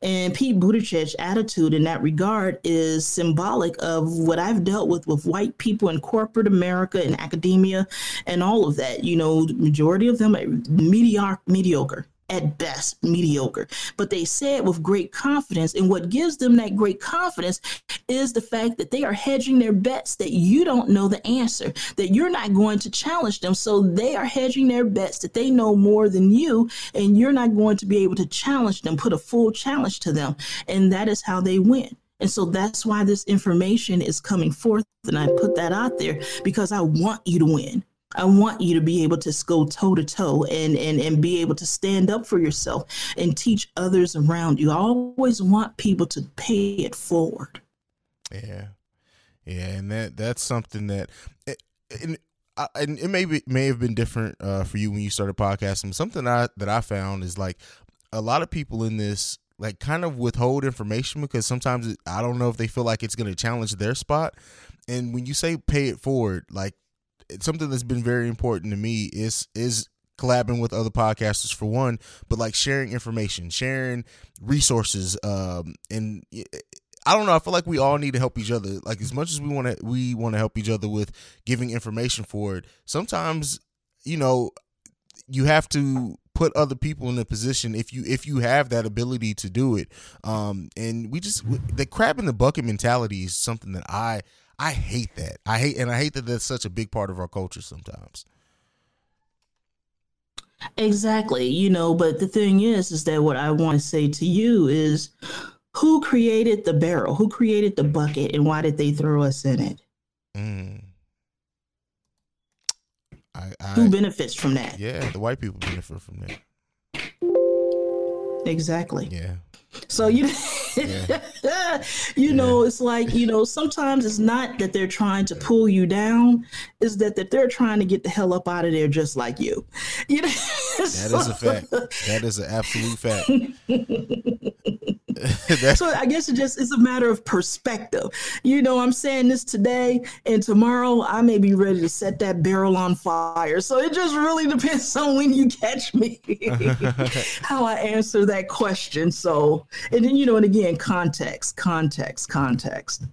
And Pete Buttigieg's attitude in that regard is symbolic of what I've dealt with with white people in corporate America and academia and all of that. You know, the majority of them are mediocre, mediocre at best mediocre. But they say it with great confidence. And what gives them that great confidence is the fact that they are hedging their bets that you don't know the answer, that you're not going to challenge them. So they are hedging their bets that they know more than you, and you're not going to be able to challenge them, put a full challenge to them. And that is how they win. And so that's why this information is coming forth. And I put that out there because I want you to win. I want you to be able to go toe to toe and and and be able to stand up for yourself and teach others around you. I always want people to pay it forward. Yeah, yeah, and that that's something that, it, and, and it may be, may have been different uh, for you when you started podcasting. Something I, that I found is like a lot of people in this like kind of withhold information because sometimes I don't know if they feel like it's going to challenge their spot. And when you say pay it forward, like something that's been very important to me is is collabing with other podcasters for one, but like sharing information, sharing resources, um, and I don't know. I feel like we all need to help each other. Like as much as we want to, we want to help each other with giving information for it. Sometimes, you know, you have to put other people in a position if you if you have that ability to do it. Um, and we just the crab in the bucket mentality is something that I I hate that. I hate and I hate that that's such a big part of our culture sometimes. Exactly. You know, but the thing is is that what I want to say to you is who created the barrel? Who created the bucket and why did they throw us in it? Mm. I, I, who benefits from that? Yeah, the white people benefit from that. Exactly. Yeah. So you yeah. you know, it's like, you know, sometimes it's not that they're trying to pull you down, is that that they're trying to get the hell up out of there just like you. You know? That is a fact. That is an absolute fact. so I guess it just it's a matter of perspective. You know, I'm saying this today, and tomorrow I may be ready to set that barrel on fire. So it just really depends on when you catch me, how I answer that question. So, and then you know, and again, context, context, context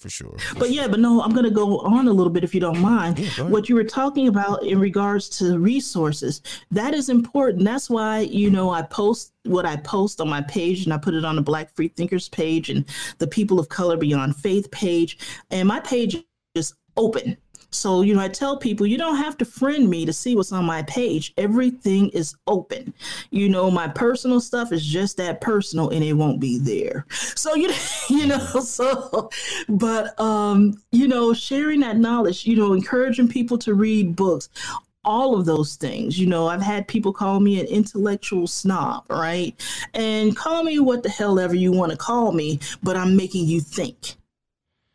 for sure. For but yeah, but no, I'm going to go on a little bit if you don't mind. Yeah, what you were talking about in regards to resources, that is important. That's why, you know, I post what I post on my page and I put it on the Black Freethinkers page and the People of Color Beyond Faith page. And my page is open. So, you know, I tell people you don't have to friend me to see what's on my page. Everything is open. You know, my personal stuff is just that personal and it won't be there. So, you you know, so but um, you know, sharing that knowledge, you know, encouraging people to read books, all of those things. You know, I've had people call me an intellectual snob, right? And call me what the hell ever you want to call me, but I'm making you think.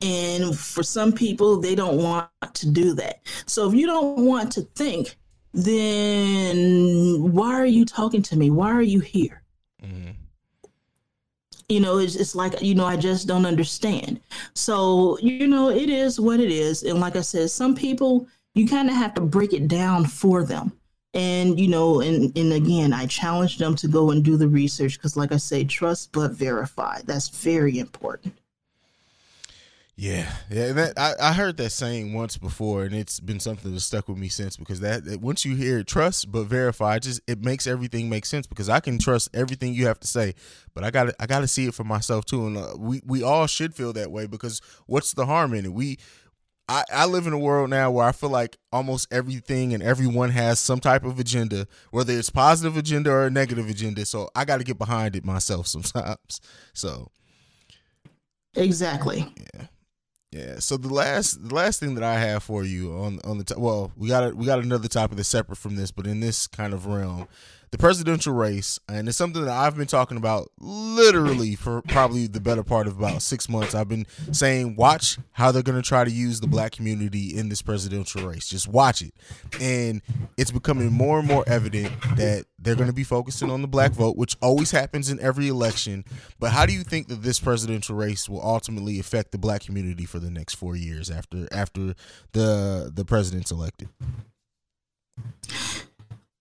And for some people, they don't want to do that. So if you don't want to think, then why are you talking to me? Why are you here? Mm-hmm. You know, it's, it's like, you know, I just don't understand. So, you know, it is what it is. And like I said, some people, you kind of have to break it down for them. And, you know, and, and again, I challenge them to go and do the research because, like I say, trust but verify. That's very important. Yeah, yeah. That, I, I heard that saying once before, and it's been something that stuck with me since. Because that, that once you hear trust but verify, it just it makes everything make sense. Because I can trust everything you have to say, but I got I got to see it for myself too. And uh, we we all should feel that way because what's the harm in it? We I, I live in a world now where I feel like almost everything and everyone has some type of agenda, whether it's positive agenda or a negative agenda. So I got to get behind it myself sometimes. So exactly. Yeah. Yeah. So the last the last thing that I have for you on on the to- well, we got a, we got another topic that's separate from this, but in this kind of realm, the presidential race, and it's something that I've been talking about literally for probably the better part of about six months. I've been saying, watch how they're going to try to use the black community in this presidential race. Just watch it, and it's becoming more and more evident that they're going to be focusing on the black vote, which always happens in every election. But how do you think that this presidential race will ultimately affect the black community for the next four years after after the the president's elected?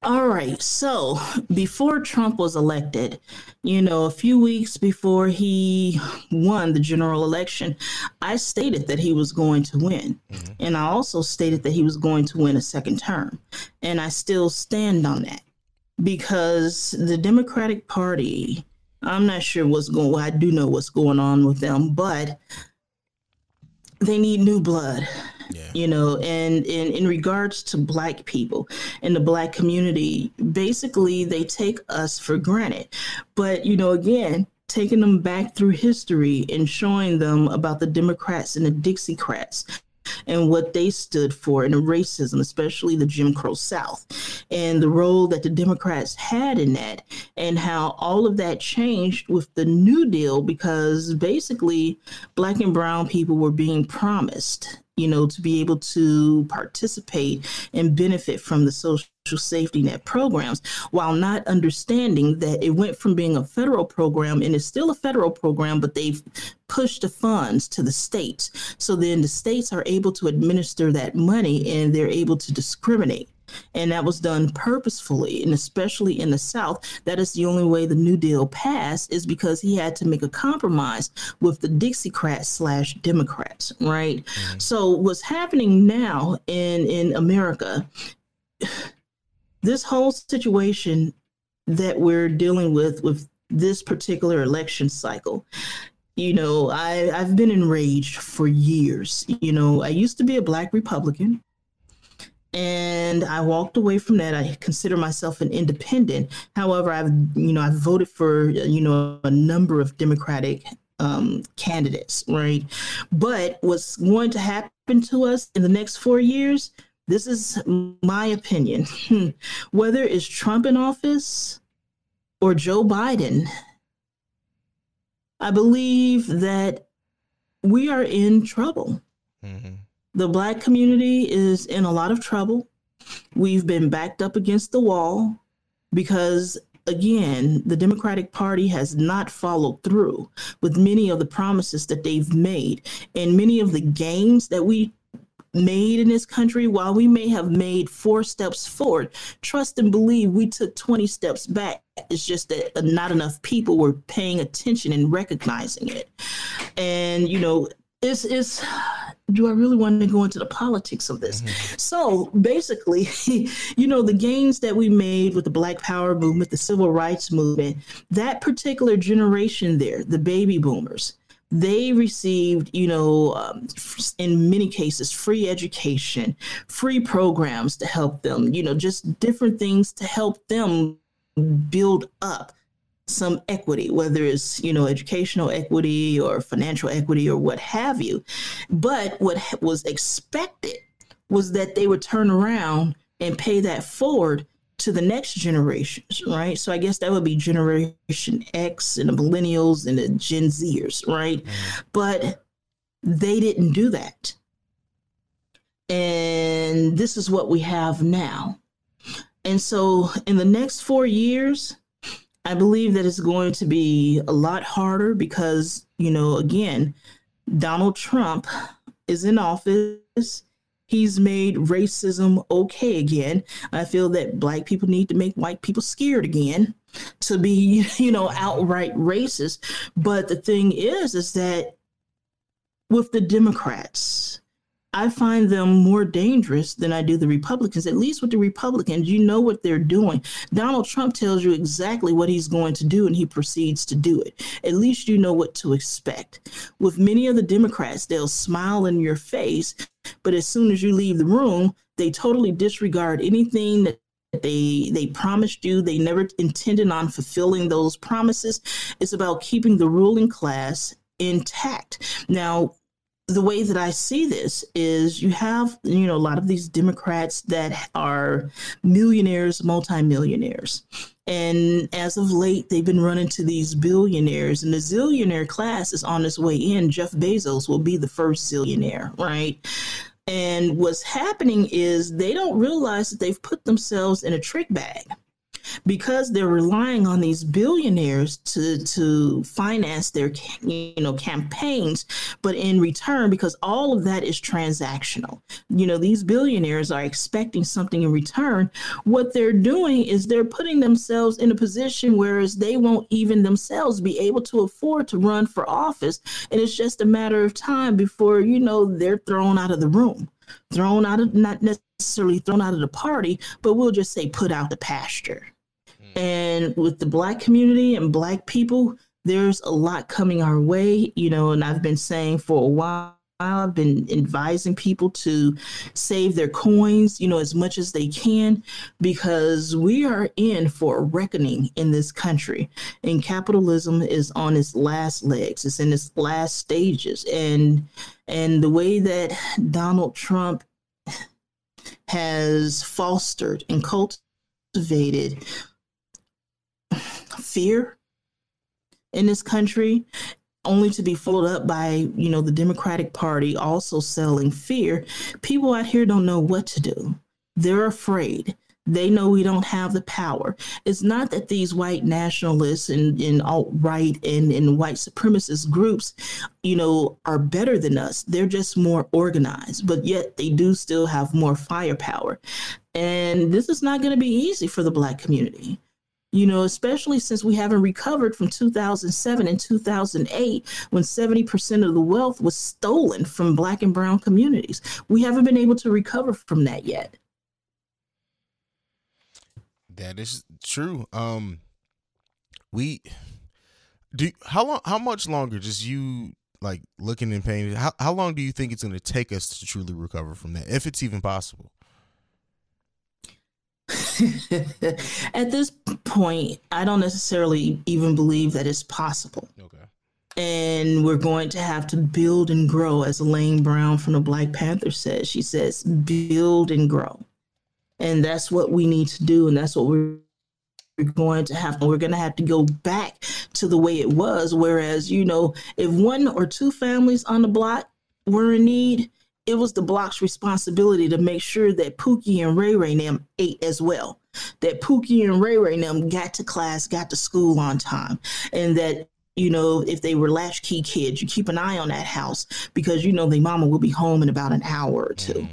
All right. So before Trump was elected, you know, a few weeks before he won the general election, I stated that he was going to win. Mm-hmm. And I also stated that he was going to win a second term. And I still stand on that because the Democratic Party, I'm not sure what's going well, I do know what's going on with them, but they need new blood Yeah. you know and in in regards to black people in the black community basically they take us for granted but you know again taking them back through history and showing them about the democrats and the dixiecrats and what they stood for and the racism especially the jim crow south and the role that the democrats had in that and how all of that changed with the new deal because basically black and brown people were being promised you know, to be able to participate and benefit from the social safety net programs while not understanding that it went from being a federal program and it's still a federal program, but they've pushed the funds to the states. So then the states are able to administer that money and they're able to discriminate. And that was done purposefully, and especially in the South. That is the only way the New Deal passed, is because he had to make a compromise with the Dixiecrats slash Democrats, right? Mm-hmm. So what's happening now in in America, this whole situation that we're dealing with with this particular election cycle you know i i've been enraged for years you know i used to be a black republican and I walked away from that. I consider myself an independent. However, I've you know I've voted for you know a number of Democratic um, candidates, right? But what's going to happen to us in the next four years? This is my opinion. Whether it's Trump in office or Joe Biden, I believe that we are in trouble Mm-hmm. The black community is in a lot of trouble. We've been backed up against the wall because, again, the Democratic Party has not followed through with many of the promises that they've made and many of the gains that we made in this country. While we may have made four steps forward, trust and believe we took 20 steps back. It's just that uh, not enough people were paying attention and recognizing it. And, you know, it's, it's, do I really want to go into the politics of this? So basically, you know, the gains that we made with the Black Power movement, the Civil Rights movement, that particular generation there, the baby boomers, they received, you know, um, in many cases, free education, free programs to help them, you know, just different things to help them build up some equity, whether it's you know educational equity or financial equity or what have you. But what was expected was that they would turn around and pay that forward to the next generations, right? So I guess that would be Generation X and the Millennials and the Gen Zers, right? Mm-hmm. But they didn't do that. And this is what we have now. And so in the next four years, I believe that it's going to be a lot harder because, you know, again, Donald Trump is in office. He's made racism okay again. I feel that black people need to make white people scared again to be, you know, outright racist. But the thing is, is that with the Democrats, I find them more dangerous than I do the Republicans. At least with the Republicans, you know what they're doing. Donald Trump tells you exactly what he's going to do and he proceeds to do it. At least you know what to expect. With many of the Democrats, they'll smile in your face, but as soon as you leave the room, they totally disregard anything that they they promised you they never intended on fulfilling those promises it's about keeping the ruling class intact now the way that I see this is you have, you know, a lot of these Democrats that are millionaires, multimillionaires. And as of late, they've been running to these billionaires, and the zillionaire class is on its way in. Jeff Bezos will be the first zillionaire, right? And what's happening is they don't realize that they've put themselves in a trick bag because they're relying on these billionaires to to finance their you know campaigns but in return because all of that is transactional. You know these billionaires are expecting something in return. What they're doing is they're putting themselves in a position whereas they won't even themselves be able to afford to run for office. And it's just a matter of time before you know they're thrown out of the room thrown out of not necessarily thrown out of the party but we'll just say put out the pasture and with the black community and black people, there's a lot coming our way, you know, and I've been saying for a while. I've been advising people to save their coins, you know, as much as they can, because we are in for a reckoning in this country. And capitalism is on its last legs, it's in its last stages. And and the way that Donald Trump has fostered and cultivated fear in this country only to be followed up by you know the democratic party also selling fear. People out here don't know what to do. They're afraid. They know we don't have the power. It's not that these white nationalists and, and alt-right and, and white supremacist groups you know are better than us. They're just more organized but yet they do still have more firepower. And this is not going to be easy for the black community you know, especially since we haven't recovered from 2007 and 2008 when 70% of the wealth was stolen from black and brown communities. We haven't been able to recover from that yet. That is true. Um we do how long how much longer just you like looking in pain how how long do you think it's going to take us to truly recover from that if it's even possible? At this point, I don't necessarily even believe that it's possible. Okay. And we're going to have to build and grow, as Elaine Brown from the Black Panther says. She says, build and grow. And that's what we need to do. And that's what we're going to have we're going to have to go back to the way it was whereas you know if one or two families on the block were in need it was the block's responsibility to make sure that Pookie and Ray Ray them ate as well. That Pookie and Ray Ray them got to class, got to school on time, and that you know if they were latchkey kids, you keep an eye on that house because you know the mama will be home in about an hour or 2 mm.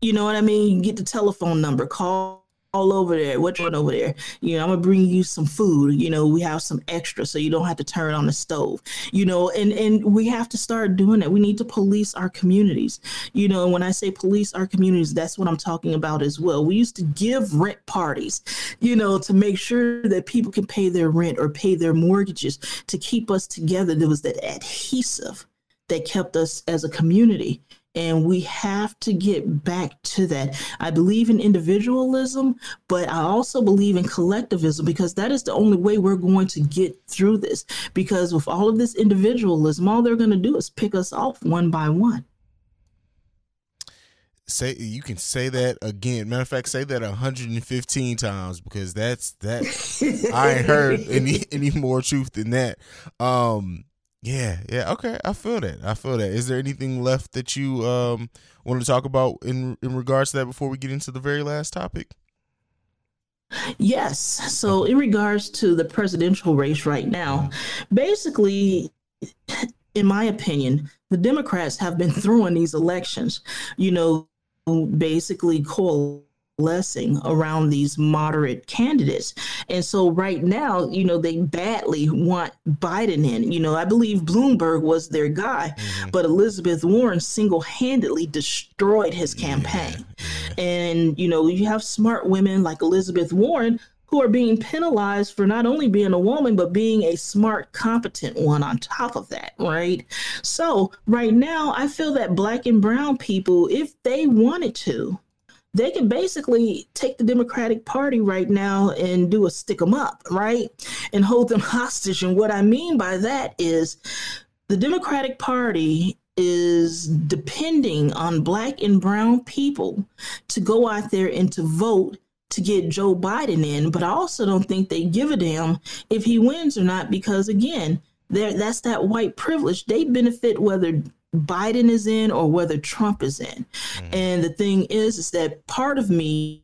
You know what I mean? You get the telephone number, call all over there. What's one over there? You know, I'm gonna bring you some food. You know, we have some extra, so you don't have to turn on the stove. You know, and and we have to start doing it. We need to police our communities. You know, when I say police our communities, that's what I'm talking about as well. We used to give rent parties, you know, to make sure that people can pay their rent or pay their mortgages to keep us together. There was that adhesive that kept us as a community and we have to get back to that. I believe in individualism, but I also believe in collectivism because that is the only way we're going to get through this. Because with all of this individualism, all they're going to do is pick us off one by one. Say you can say that again. Matter of fact, say that 115 times because that's that. I ain't heard any any more truth than that. Um, yeah, yeah, okay. I feel that. I feel that. Is there anything left that you um want to talk about in in regards to that before we get into the very last topic? Yes. So, in regards to the presidential race right now, basically, in my opinion, the Democrats have been throwing these elections, you know, basically coal blessing around these moderate candidates. And so right now, you know, they badly want Biden in. You know, I believe Bloomberg was their guy, mm-hmm. but Elizabeth Warren single-handedly destroyed his campaign. Yeah. And you know, you have smart women like Elizabeth Warren who are being penalized for not only being a woman, but being a smart, competent one on top of that, right? So, right now, I feel that black and brown people, if they wanted to, they can basically take the Democratic Party right now and do a stick them up, right? And hold them hostage. And what I mean by that is the Democratic Party is depending on black and brown people to go out there and to vote to get Joe Biden in, but I also don't think they give a damn if he wins or not because again, that's that white privilege. They benefit whether Biden is in or whether Trump is in. Mm-hmm. And the thing is, is that part of me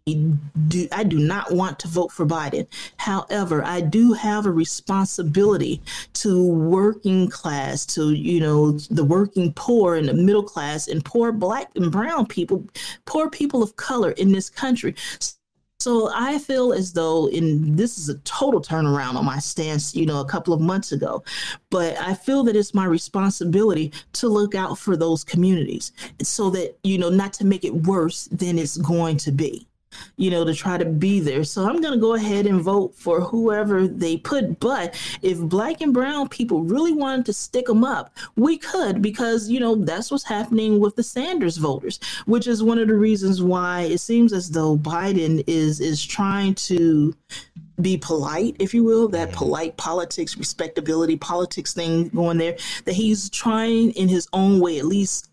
do I do not want to vote for Biden. However, I do have a responsibility to working class, to you know the working poor and the middle class and poor black and brown people, poor people of color in this country. So I feel as though in this is a total turnaround on my stance, you know, a couple of months ago. But I feel that it's my responsibility to look out for those communities so that, you know, not to make it worse than it's going to be. You know, to try to be there. So I'm going to go ahead and vote for whoever they put. But if black and brown people really wanted to stick them up, we could because, you know, that's what's happening with the Sanders voters, which is one of the reasons why it seems as though Biden is is trying to be polite, if you will, that mm-hmm. polite politics, respectability politics thing going there, that he's trying in his own way, at least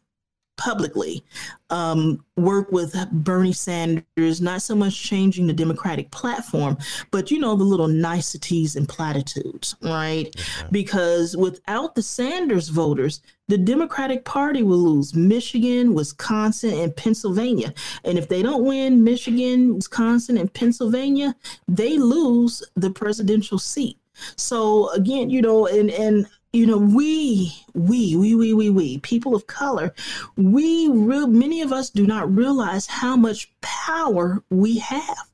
publicly, um, work with Bernie Sanders, not so much changing the Democratic platform, but you know, the little niceties and platitudes, right? Because without the Sanders voters, the Democratic Party will lose Michigan, Wisconsin, and Pennsylvania. And if they don't win Michigan, Wisconsin, and Pennsylvania, they lose the presidential seat. So again, you know, and and you know, we, we, we, we, we, we, people of color, we many of us do not realize how much power we have.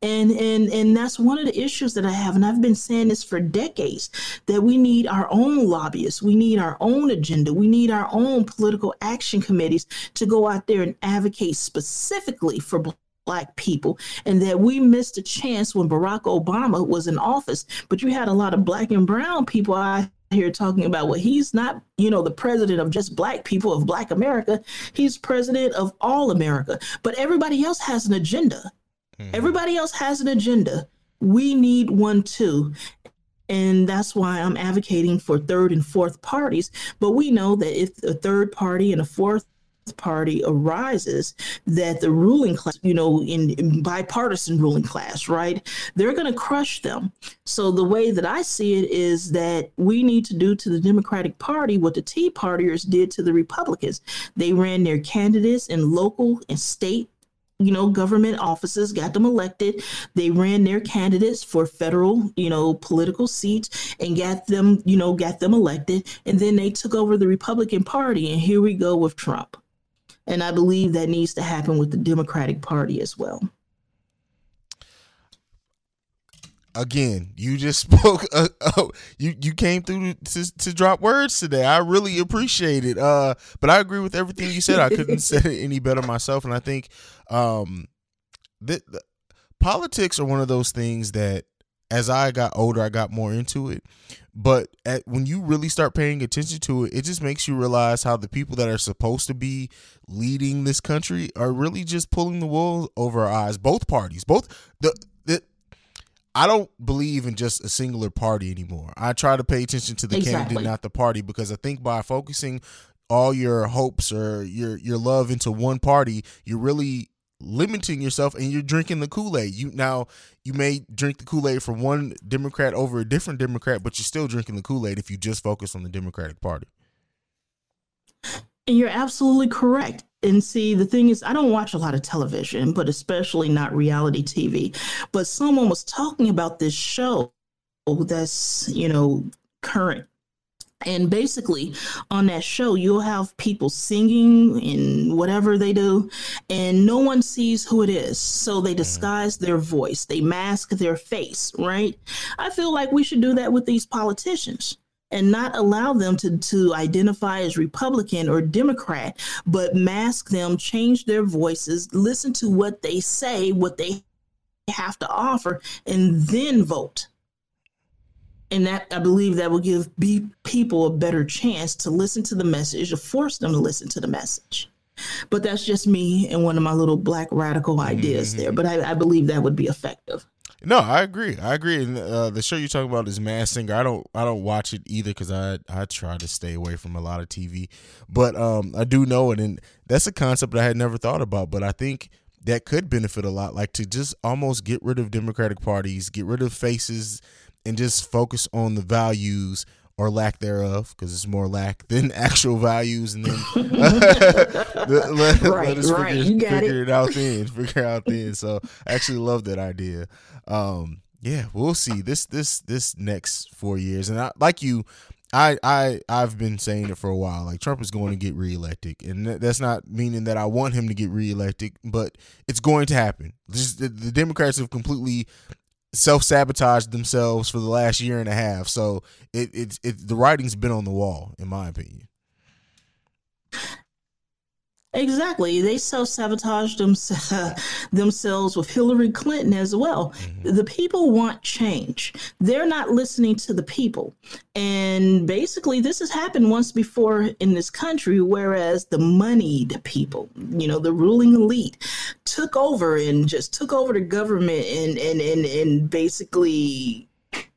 And and and that's one of the issues that I have, and I've been saying this for decades, that we need our own lobbyists, we need our own agenda, we need our own political action committees to go out there and advocate specifically for black people and that we missed a chance when Barack Obama was in office. But you had a lot of black and brown people out here talking about well he's not you know the president of just black people of black America. He's president of all America. But everybody else has an agenda. Mm-hmm. Everybody else has an agenda. We need one too. And that's why I'm advocating for third and fourth parties. But we know that if a third party and a fourth party arises that the ruling class you know in, in bipartisan ruling class right they're going to crush them. So the way that i see it is that we need to do to the democratic party what the tea partiers did to the republicans. They ran their candidates in local and state you know government offices got them elected. They ran their candidates for federal you know political seats and got them you know got them elected. And then they took over the republican party and here we go with trump and I believe that needs to happen with the Democratic Party as well. Again, you just spoke. Uh, uh, you you came through to, to drop words today. I really appreciate it. Uh, but I agree with everything you said. I couldn't say it any better myself. And I think um, that politics are one of those things that, as I got older, I got more into it. But at, when you really start paying attention to it, it just makes you realize how the people that are supposed to be leading this country are really just pulling the wool over our eyes. Both parties, both the the. I don't believe in just a singular party anymore. I try to pay attention to the Exactly. candidate, not the party, because I think by focusing all your hopes or your your love into one party, you're really limiting yourself and you're drinking the Kool-Aid. You now you may drink the Kool-Aid from one Democrat over a different Democrat, but you're still drinking the Kool-Aid if you just focus on the Democratic Party. And you're absolutely correct. And see, the thing is, I don't watch a lot of television, but especially not reality TV. But someone was talking about this show that's, you know, current. And basically, on that show, you'll have people singing and whatever they do, and no one sees who it is. So they mm. disguise their voice, they mask their face, right? I feel like we should do that with these politicians and not allow them to, to identify as Republican or Democrat, but mask them, change their voices, listen to what they say, what they have to offer, and then vote. And that I believe that will give be, people a better chance to listen to the message, or force them to listen to the message. But that's just me and one of my little black radical ideas there. But I, I believe that would be effective. No, I agree. I agree. And uh, the show you're talking about is Masked Singer. I don't I don't watch it either because I I try to stay away from a lot of TV. But um, I do know it, and that's a concept I had never thought about. But I think that could benefit a lot, like to just almost get rid of Democratic parties, get rid of faces, and just focus on the values or lack thereof, because it's more lack than actual values, and then let, let- let us right. figure, figure it. it out then. Figure out then. So I actually love that idea. Um, yeah, we'll see this this this next four years, and I, like you, I I I've been saying it for a while. Like Trump is going to get reelected, and that's not meaning that I want him to get reelected, but it's going to happen. Just the, the Democrats have completely self sabotaged themselves for the last year and a half. So it it's it the writing's been on the wall, in my opinion. Exactly. They self sabotaged them, themselves with Hillary Clinton as well. Mm-hmm. The people want change. They're not listening to the people. And basically, this has happened once before in this country, whereas the moneyed people, you know, the ruling elite, took over and just took over the government and, and, and, and basically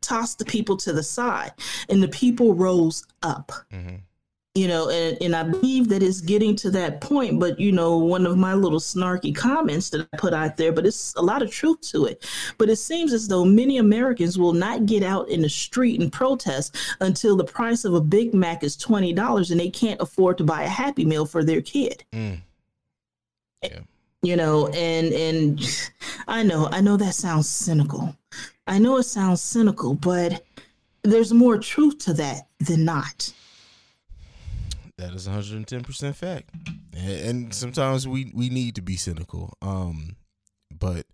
tossed the people to the side. And the people rose up mm-hmm. You know and, and i believe that it's getting to that point but you know one of my little snarky comments that i put out there but it's a lot of truth to it but it seems as though many americans will not get out in the street and protest until the price of a big mac is $20 and they can't afford to buy a happy meal for their kid Mm. Yeah. you know and and i know i know that sounds cynical i know it sounds cynical but there's more truth to that than not That is 110% fact. And, and sometimes we we need to be cynical. Um but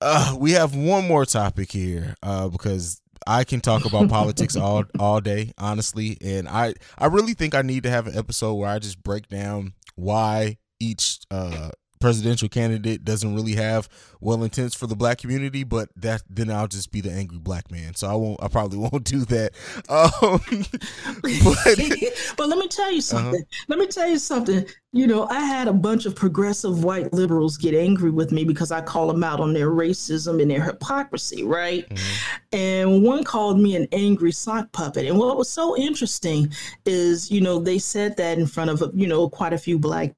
uh we have one more topic here uh because I can talk about politics all all day, honestly, and I I really think I need to have an episode where I just break down why each uh presidential candidate doesn't really have well intents for the black community, but that then I'll just be the angry black man. So I won't I probably won't do that. Um but but let me tell you something. Let me tell you something. You know, I had a bunch of progressive white liberals get angry with me because I call them out on their racism and their hypocrisy, right? And one called me an angry sock puppet. And what was so interesting is, you know, they said that in front of, you know, quite a few black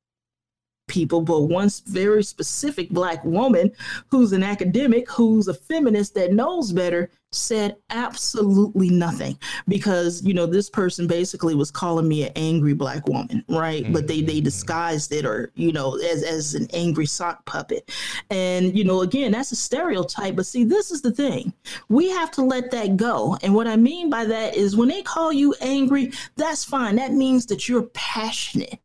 people, but one very specific black woman who's an academic, who's a feminist that knows better, said absolutely nothing because you know this person basically was calling me an angry black woman, right? But they they mm-hmm. disguised it or you know as as an angry sock puppet, and you know again that's a stereotype. But see, this is the thing, we have to let that go. And what I mean by that is when they call you angry, that's fine. That means that you're passionate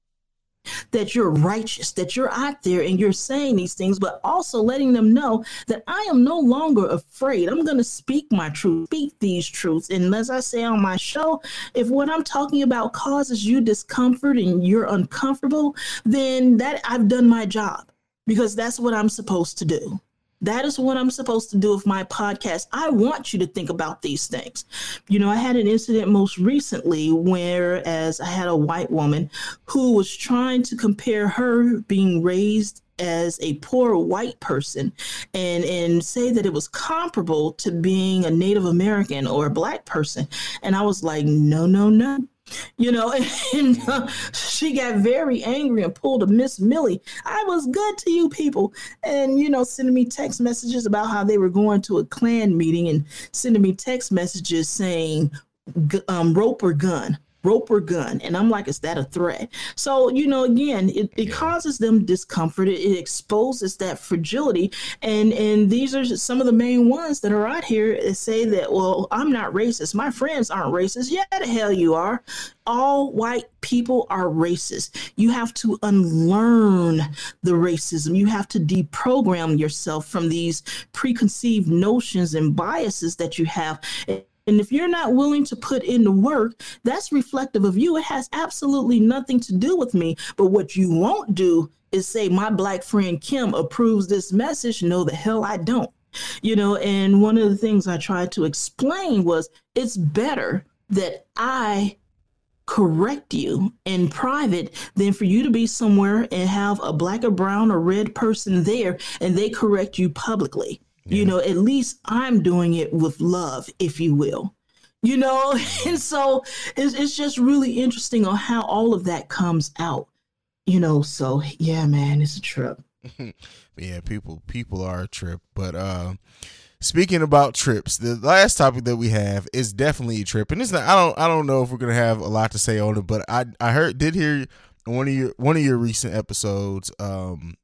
that you're righteous, that you're out there and you're saying these things, but also letting them know that I am no longer afraid. I'm going to speak my truth, speak these truths. And as I say on my show, if what I'm talking about causes you discomfort and you're uncomfortable, then that I've done my job because that's what I'm supposed to do. That is what I'm supposed to do with my podcast. I want you to think about these things. You know, I had an incident most recently whereas I had a white woman who was trying to compare her being raised as a poor white person and and say that it was comparable to being a Native American or a black person. And I was like, no, no, no you know, and uh, she got very angry and pulled a Miss Millie. I was good to you people, and you know, sending me text messages about how they were going to a Klan meeting and sending me text messages saying, um, "Rope or gun." Rope or gun, and I'm like, is that a threat? So you know, again, it, it causes them discomfort. It, it exposes that fragility, and and these are some of the main ones that are out here that say that, well, I'm not racist. My friends aren't racist. Yeah, the hell you are all white people are racist. You have to unlearn the racism. You have to deprogram yourself from these preconceived notions and biases that you have. And if you're not willing to put in the work, that's reflective of you. It has absolutely nothing to do with me. But what you won't do is say, my black friend Kim approves this message. No, the hell I don't. You know, and one of the things I tried to explain was it's better that I correct you in private than for you to be somewhere and have a black or brown or red person there and they correct you publicly. You know, at least I'm doing it with love, if you will. You know, and so it's, it's just really interesting on how all of that comes out. You know, so yeah, man, it's a trip. yeah, people people are a trip. But uh speaking about trips, the last topic that we have is definitely a trip. And it's not I don't I don't know if we're gonna have a lot to say on it, but I I heard did hear one of your one of your recent episodes, um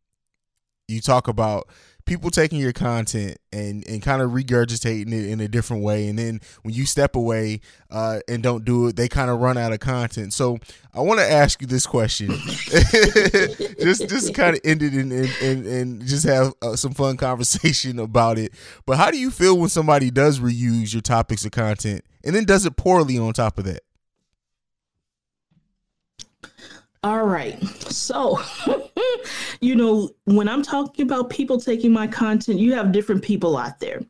you talk about people taking your content and and kind of regurgitating it in a different way. And then when you step away uh, and don't do it they kind of run out of content. So i want to ask you this question. Just just kind of end it and, and, and, just have uh, some fun conversation about it. But how do you feel when somebody does reuse your topics of content and then does it poorly on top of that? All right. So, you know, when I'm talking about people taking my content, you have different people out there.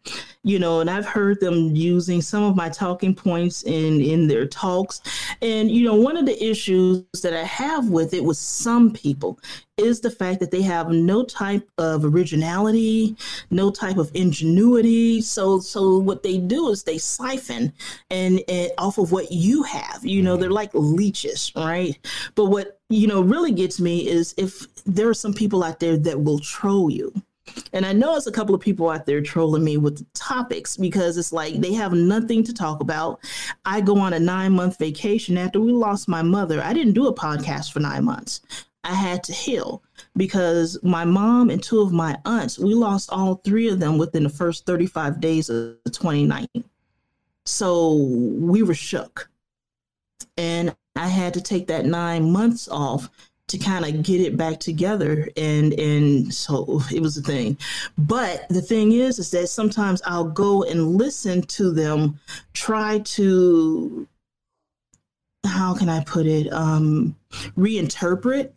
You know, and I've heard them using some of my talking points in in their talks. And you know, one of the issues that I have with it with some people is the fact that they have no type of originality, no type of ingenuity. So so what they do is they siphon and, and off of what you have. You know, they're mm-hmm. like leeches, right? But what you know really gets me is if there are some people out there that will troll you. And I know it's a couple of people out there trolling me with topics because it's like they have nothing to talk about. I go on a nine month vacation after we lost my mother. I didn't do a podcast for nine months. I had to heal because my mom and two of my aunts, we lost all three of them within the first 35 days of 2019. So we were shook. And I had to take that nine months off to kind of get it back together and and so it was a thing. But the thing is is that sometimes i'll go and listen to them try to how can i put it um reinterpret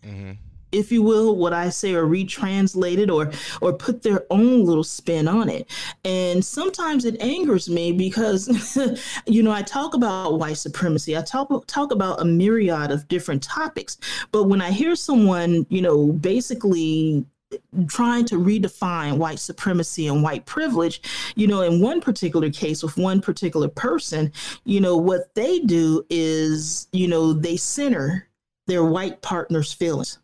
if you will, what I say, or retranslate it, or or put their own little spin on it. And sometimes it angers me because, you know, I talk about white supremacy. I talk talk about a myriad of different topics. But when I hear someone, you know, basically trying to redefine white supremacy and white privilege, you know, in one particular case with one particular person, you know, what they do is, you know, they center their white partner's feelings.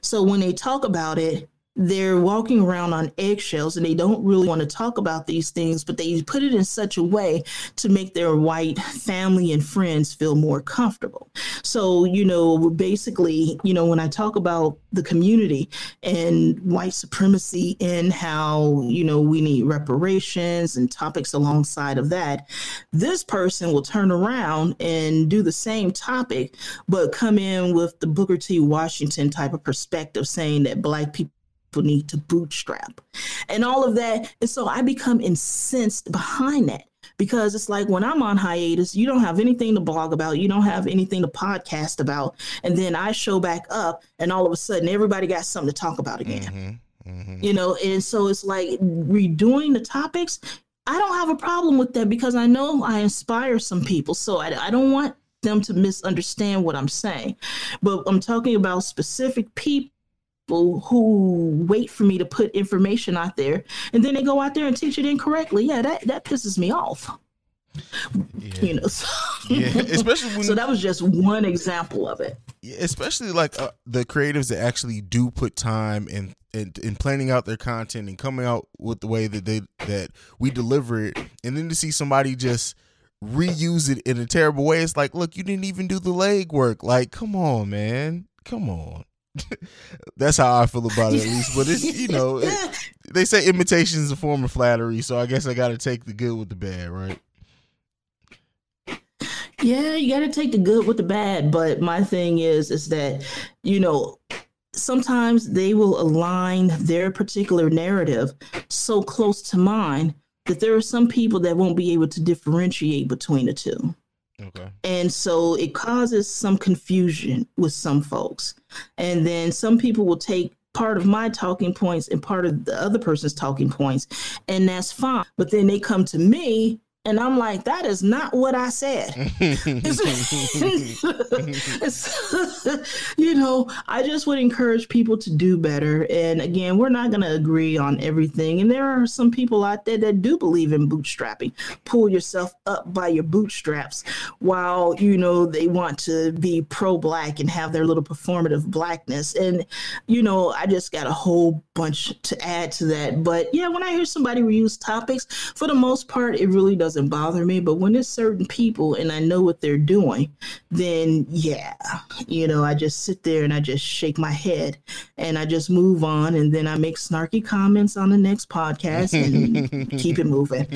So when they talk about it, they're walking around on eggshells and they don't really want to talk about these things, but they put it in such a way to make their white family and friends feel more comfortable. So, you know, basically, you know, when I talk about the community and white supremacy and how, you know, we need reparations and topics alongside of that, this person will turn around and do the same topic, but come in with the Booker T. Washington type of perspective saying that black people people need to bootstrap and all of that. And so I become incensed behind that because it's like when I'm on hiatus, you don't have anything to blog about, you don't have anything to podcast about. And then I show back up, and all of a sudden, everybody got something to talk about again. Mm-hmm, mm-hmm. You know, and so it's like redoing the topics. I don't have a problem with that because I know I inspire some people. So I, I don't want them to misunderstand what I'm saying. But I'm talking about specific people who wait for me to put information out there and then they go out there and teach it incorrectly. Yeah, that, that pisses me off. You know, so, Yeah, especially when so that was just one example of it. Yeah, especially like uh, the creatives that actually do put time in, in in planning out their content and coming out with the way that they that we deliver it, and then to see somebody just reuse it in a terrible way, it's like, look, you didn't even do the leg work. Like, come on, man, come on. That's how I feel about it, at least. But it's you know, it, they say imitation is a form of flattery, so I guess I got to take the good with the bad, right? Yeah, you got to take the good with the bad. But my thing is, is that you know, sometimes they will align their particular narrative so close to mine that there are some people that won't be able to differentiate between the two. Okay. And so it causes some confusion with some folks. And then some people will take part of my talking points and part of the other person's talking points, and that's fine. But then they come to me And I'm like, that is not what I said. You know, I just would encourage people to do better. And again, we're not going to agree on everything. And there are some people out there that do believe in bootstrapping. Pull yourself up by your bootstraps while, you know, they want to be pro black and have their little performative blackness. And, you know, I just got a whole bunch to add to that. But yeah, when I hear somebody reuse topics, for the most part, it really doesn't bother me. But when it's certain people and I know what they're doing, then yeah, you know, I just sit there and I just shake my head and I just move on. And then I make snarky comments on the next podcast and keep it moving.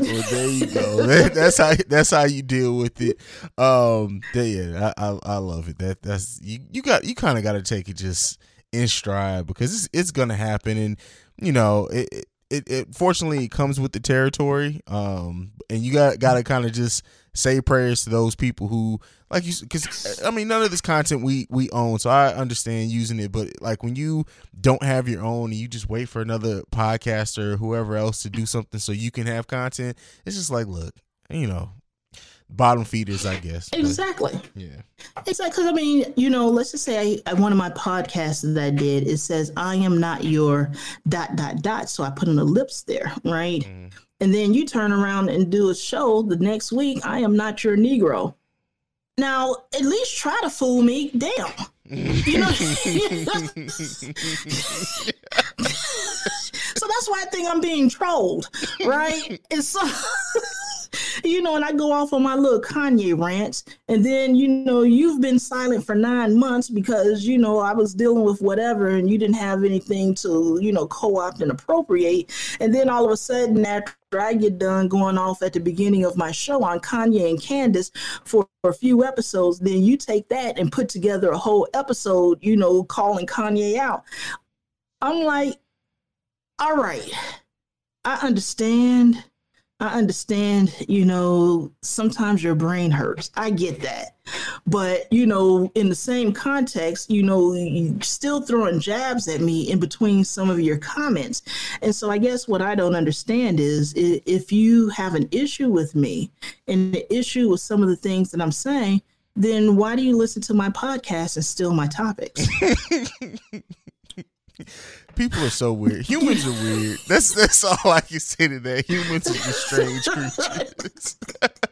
well, there you go. That- that's how that's how you deal with it. Um, there- yeah, I, I I love it. That that's you. You got you kind of got to take it just in stride because it's it's gonna happen, and you know it. It it, fortunately comes with the territory, um, and you got got to kind of just say prayers to those people who like you because I mean none of this content we we own, so I understand using it. But like when you don't have your own and you just wait for another podcaster or whoever else to do something so you can have content, it's just like look, you know, bottom feeders, I guess. But, Exactly. yeah. Exactly. Because I mean, you know, let's just say I, one of my podcasts that I did, it says, I am not your dot, dot, dot. So I put an ellipse there, right? Mm. And then you turn around and do a show the next week, I am not your Negro. Now, at least try to fool me. Damn. You know? so that's why I think I'm being trolled, right? It's so, you know, and I go off on my little Kanye rants, and then you know, you've been silent for nine months because you know I was dealing with whatever, and you didn't have anything to you know co-opt and appropriate, and then all of a sudden after I get done going off at the beginning of my show on Kanye and Candace for a few episodes, then you take that and put together a whole episode, you know, calling Kanye out. I'm like, all right, I understand. I understand, you know, sometimes your brain hurts. I get that. But, you know, in the same context, you know, still throwing jabs at me in between some of your comments. And so I guess what I don't understand is if you have an issue with me and the issue with some of the things that I'm saying, then why do you listen to my podcast and steal my topics? People are so weird. Humans are weird. That's that's all I can say to that. Humans are just strange creatures.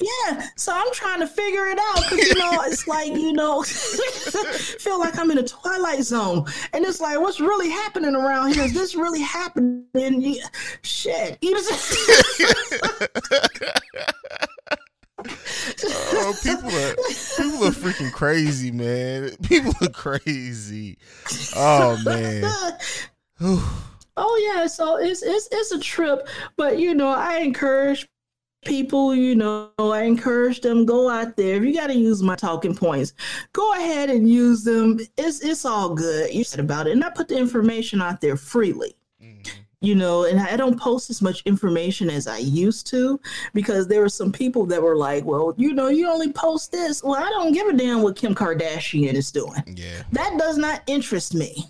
Yeah, so I'm trying to figure it out because you know it's like you know, feel like I'm in a twilight zone, and it's like what's really happening around here? Is this really happening? Shit, you oh, people are people are freaking crazy, man. People are crazy. Oh man. Oh yeah, so it's it's it's a trip, but you know, I encourage people, you know, I encourage them go out there. If you got to use my talking points, go ahead and use them. It's it's all good. You said about it, and I put the information out there freely. You know, and I don't post as much information as I used to because there were some people that were like, "Well, you know, you only post this." Well, I don't give a damn what Kim Kardashian is doing Yeah. that does not interest me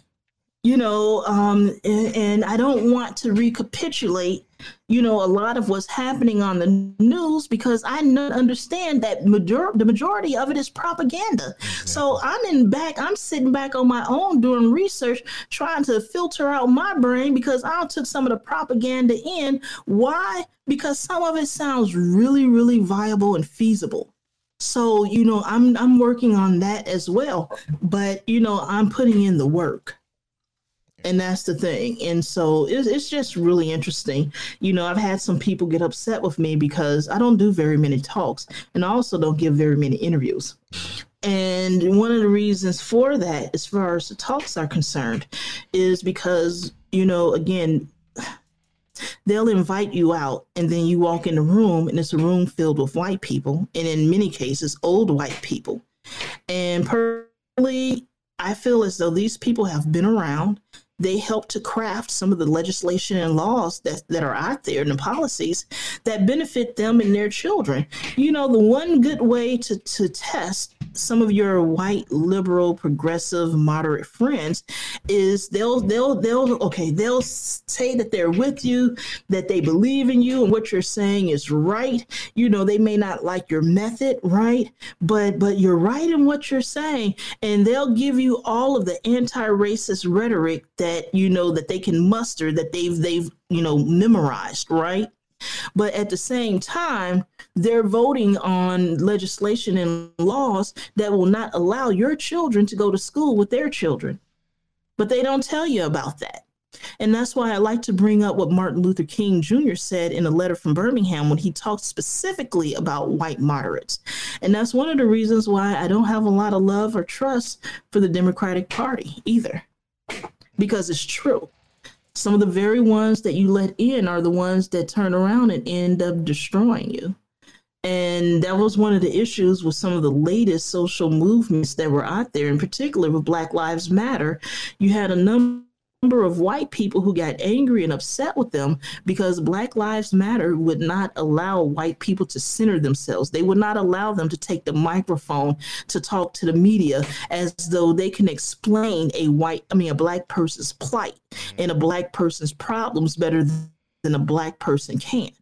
you know um and, and i don't want to recapitulate you know a lot of what's happening on the news because i understand that major- the majority of it is propaganda. So i'm in back i'm sitting back on my own doing research trying to filter out my brain because i took some of the propaganda in. Why? Because some of it sounds really really viable and feasible. So you know i'm i'm working on that as well. But you know i'm putting in the work and that's the thing. And so it's, it's just really interesting. You know i've had some people get upset with me because i don't do very many talks and i also don't give very many interviews. And one of the reasons for that as far as the talks are concerned is because you know again they'll invite you out and then you walk in the room and it's a room filled with white people and in many cases old white people. And personally i feel as though these people have been around they help to craft some of the legislation and laws that, that are out there and the policies that benefit them and their children. You know the one good way to, to test some of your white liberal progressive moderate friends is they'll they'll they'll okay they'll say that they're with you that they believe in you and what you're saying is right. You know they may not like your method right? But but you're right in what you're saying and they'll give you all of the anti-racist rhetoric that you know that they can muster that they've they've you know memorized right but at the same time, they're voting on legislation and laws that will not allow your children to go to school with their children. But they don't tell you about that. And that's why I like to bring up what Martin Luther King Jr. said in a letter from Birmingham when he talked specifically about white moderates. And that's one of the reasons why I don't have a lot of love or trust for the Democratic Party either, because it's true some of the very ones that you let in are the ones that turn around and end up destroying you. And that was one of the issues with some of the latest social movements that were out there, in particular with Black Lives Matter. You had a number number of white people who got angry and upset with them because Black Lives Matter would not allow white people to center themselves. They would not allow them to take the microphone to talk to the media as though they can explain a white, I mean, a black person's plight and a black person's problems better than a black person can.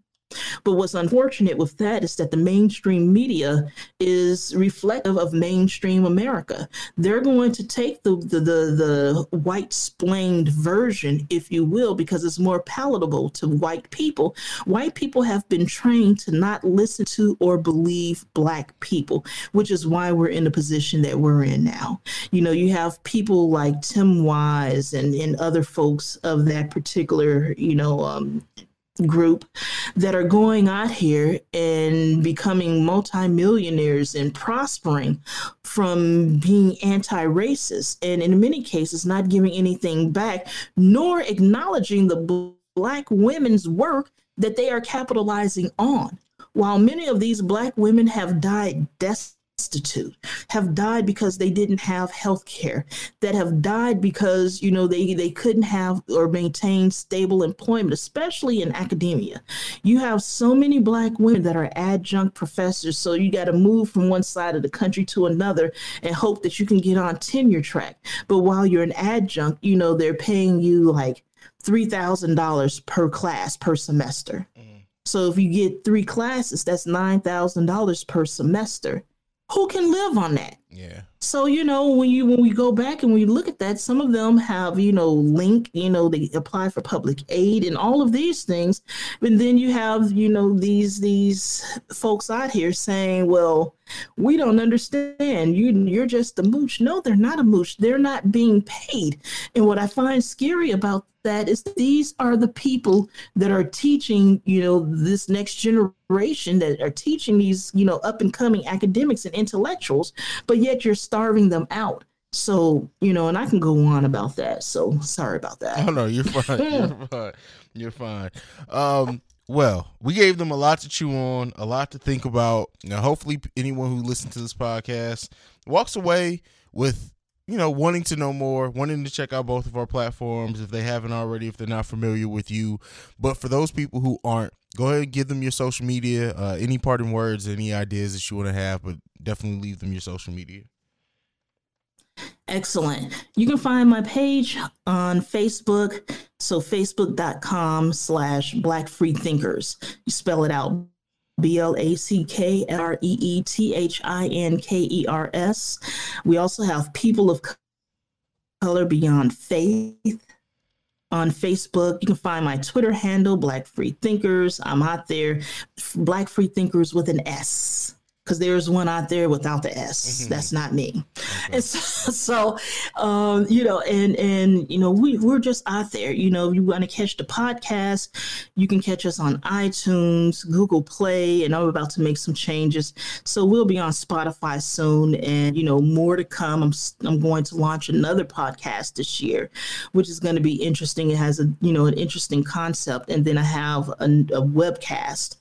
But what's unfortunate with that is that the mainstream media is reflective of mainstream America. They're going to take the the the, the white splained version, if you will, because it's more palatable to white people. White people have been trained to not listen to or believe black people, which is why we're in the position that we're in now. You know, you have people like Tim Wise and, and other folks of that particular, you know, um, group that are going out here and becoming multimillionaires and prospering from being anti-racist and in many cases not giving anything back nor acknowledging the black women's work that they are capitalizing on. While many of these black women have died destitute, have died because they didn't have health care, that have died because, you know, they, they couldn't have or maintain stable employment, especially in academia. You have so many black women that are adjunct professors, so you got to move from one side of the country to another and hope that you can get on tenure track. But while you're an adjunct, you know, they're paying you like $3,000 per class per semester. Mm. So if you get three classes, that's $9,000 per semester who can live on that? Yeah. So you know when you when we go back and we look at that, some of them have you know link, you know they apply for public aid and all of these things, but then you have you know these these folks out here saying, well, we don't understand. You you're just a mooch. No, they're not a mooch. They're not being paid. And what I find scary about that is these are the people that are teaching you know this next generation that are teaching these you know up and coming academics and intellectuals, but yet you're starving them out. So, you know, and I can go on about that. So sorry about that. Oh no, you're fine. you're fine. You're fine. Um, well, we gave them a lot to chew on, a lot to think about. Now, hopefully, anyone who listens to this podcast walks away with, you know, wanting to know more, wanting to check out both of our platforms if they haven't already, if they're not familiar with you. But for those people who aren't, go ahead and give them your social media, uh, any parting words, any ideas that you want to have, but definitely leave them your social media. Excellent. You can find my page on Facebook. So facebook.com slash black free thinkers. You spell it out. B L A C K R E E T H I N K E R S. We also have People of Color Beyond Faith on Facebook. You can find my Twitter handle, Black Free Thinkers. I'm out there, Black Free Thinkers with an S because there's one out there without the S. Mhm. That's not me. And so, so um, you know, and and you know, we we're just out there. You know, if you want to catch the podcast, you can catch us on iTunes, Google Play, and I'm about to make some changes. So we'll be on Spotify soon, and you know, more to come. I'm I'm going to launch another podcast this year, which is going to be interesting. It has a you know an interesting concept, and then I have a, a webcast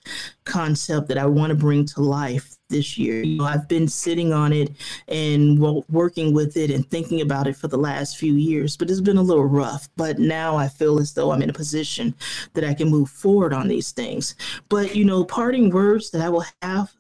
concept that I want to bring to life this year. You know, I've been sitting on it and wo- working with it and thinking about it for the last few years, but it's been a little rough. But now I feel as though I'm in a position that I can move forward on these things. But, you know, parting words that I will have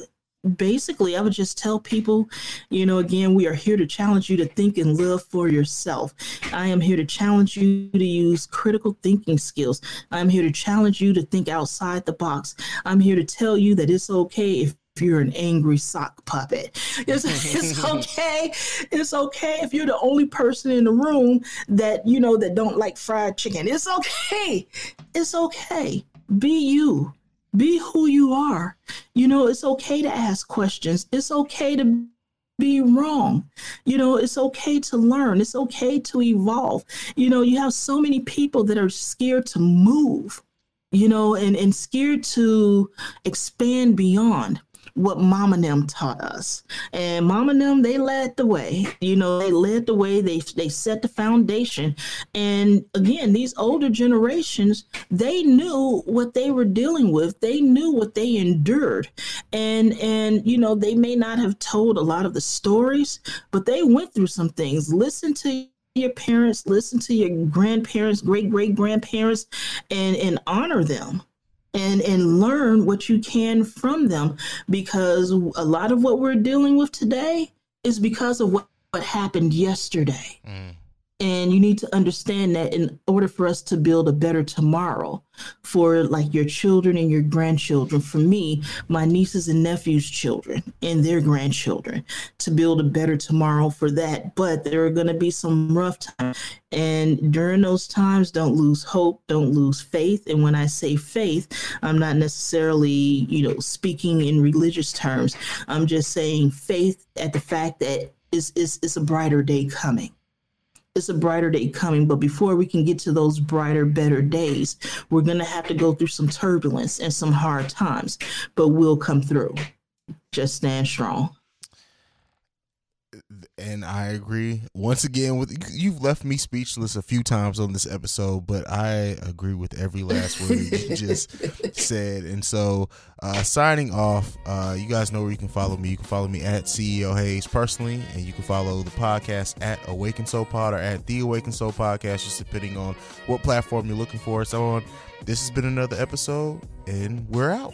basically, I would just tell people, you know, again, we are here to challenge you to think and live for yourself. I am here to challenge you to use critical thinking skills. I'm here to challenge you to think outside the box. I'm here to tell you that it's okay if you're an angry sock puppet. It's, it's okay. It's okay if you're the only person in the room that, you know, that don't like fried chicken. It's okay. It's okay. Be you. Be who you are. You know, it's okay to ask questions. It's okay to be wrong. You know, it's okay to learn. It's okay to evolve. You know, you have so many people that are scared to move, you know, and, and scared to expand beyond what mama and them taught us. And mama and them, they led the way. You know, they led the way. They they set the foundation. And again, these older generations, they knew what they were dealing with. They knew what they endured. And and you know, they may not have told a lot of the stories, but they went through some things. Listen to your parents, listen to your grandparents, great great grandparents, and and honor them and and learn what you can from them. Because a lot of what we're dealing with today is because of what, what happened yesterday mm. And you need to understand that in order for us to build a better tomorrow for like your children and your grandchildren for me my nieces and nephews children and their grandchildren to build a better tomorrow for that. But there are going to be some rough times and during those times don't lose hope don't lose faith. And when i say faith i'm not necessarily you know speaking in religious terms. I'm just saying faith at the fact that it's, it's, it's a brighter day coming it's a brighter day coming. But before we can get to those brighter, better days, we're going to have to go through some turbulence and some hard times, but we'll come through. Just stand strong. And I agree once again with you've left me speechless a few times on this episode, but I agree with every last word you just said. And so, uh, signing off, uh, you guys know where you can follow me. You can follow me at CEO Haize personally, and you can follow the podcast at Awaken Soul Pod or at the Awaken Soul Podcast, just depending on what platform you're looking for So on. This has been another episode, and we're out.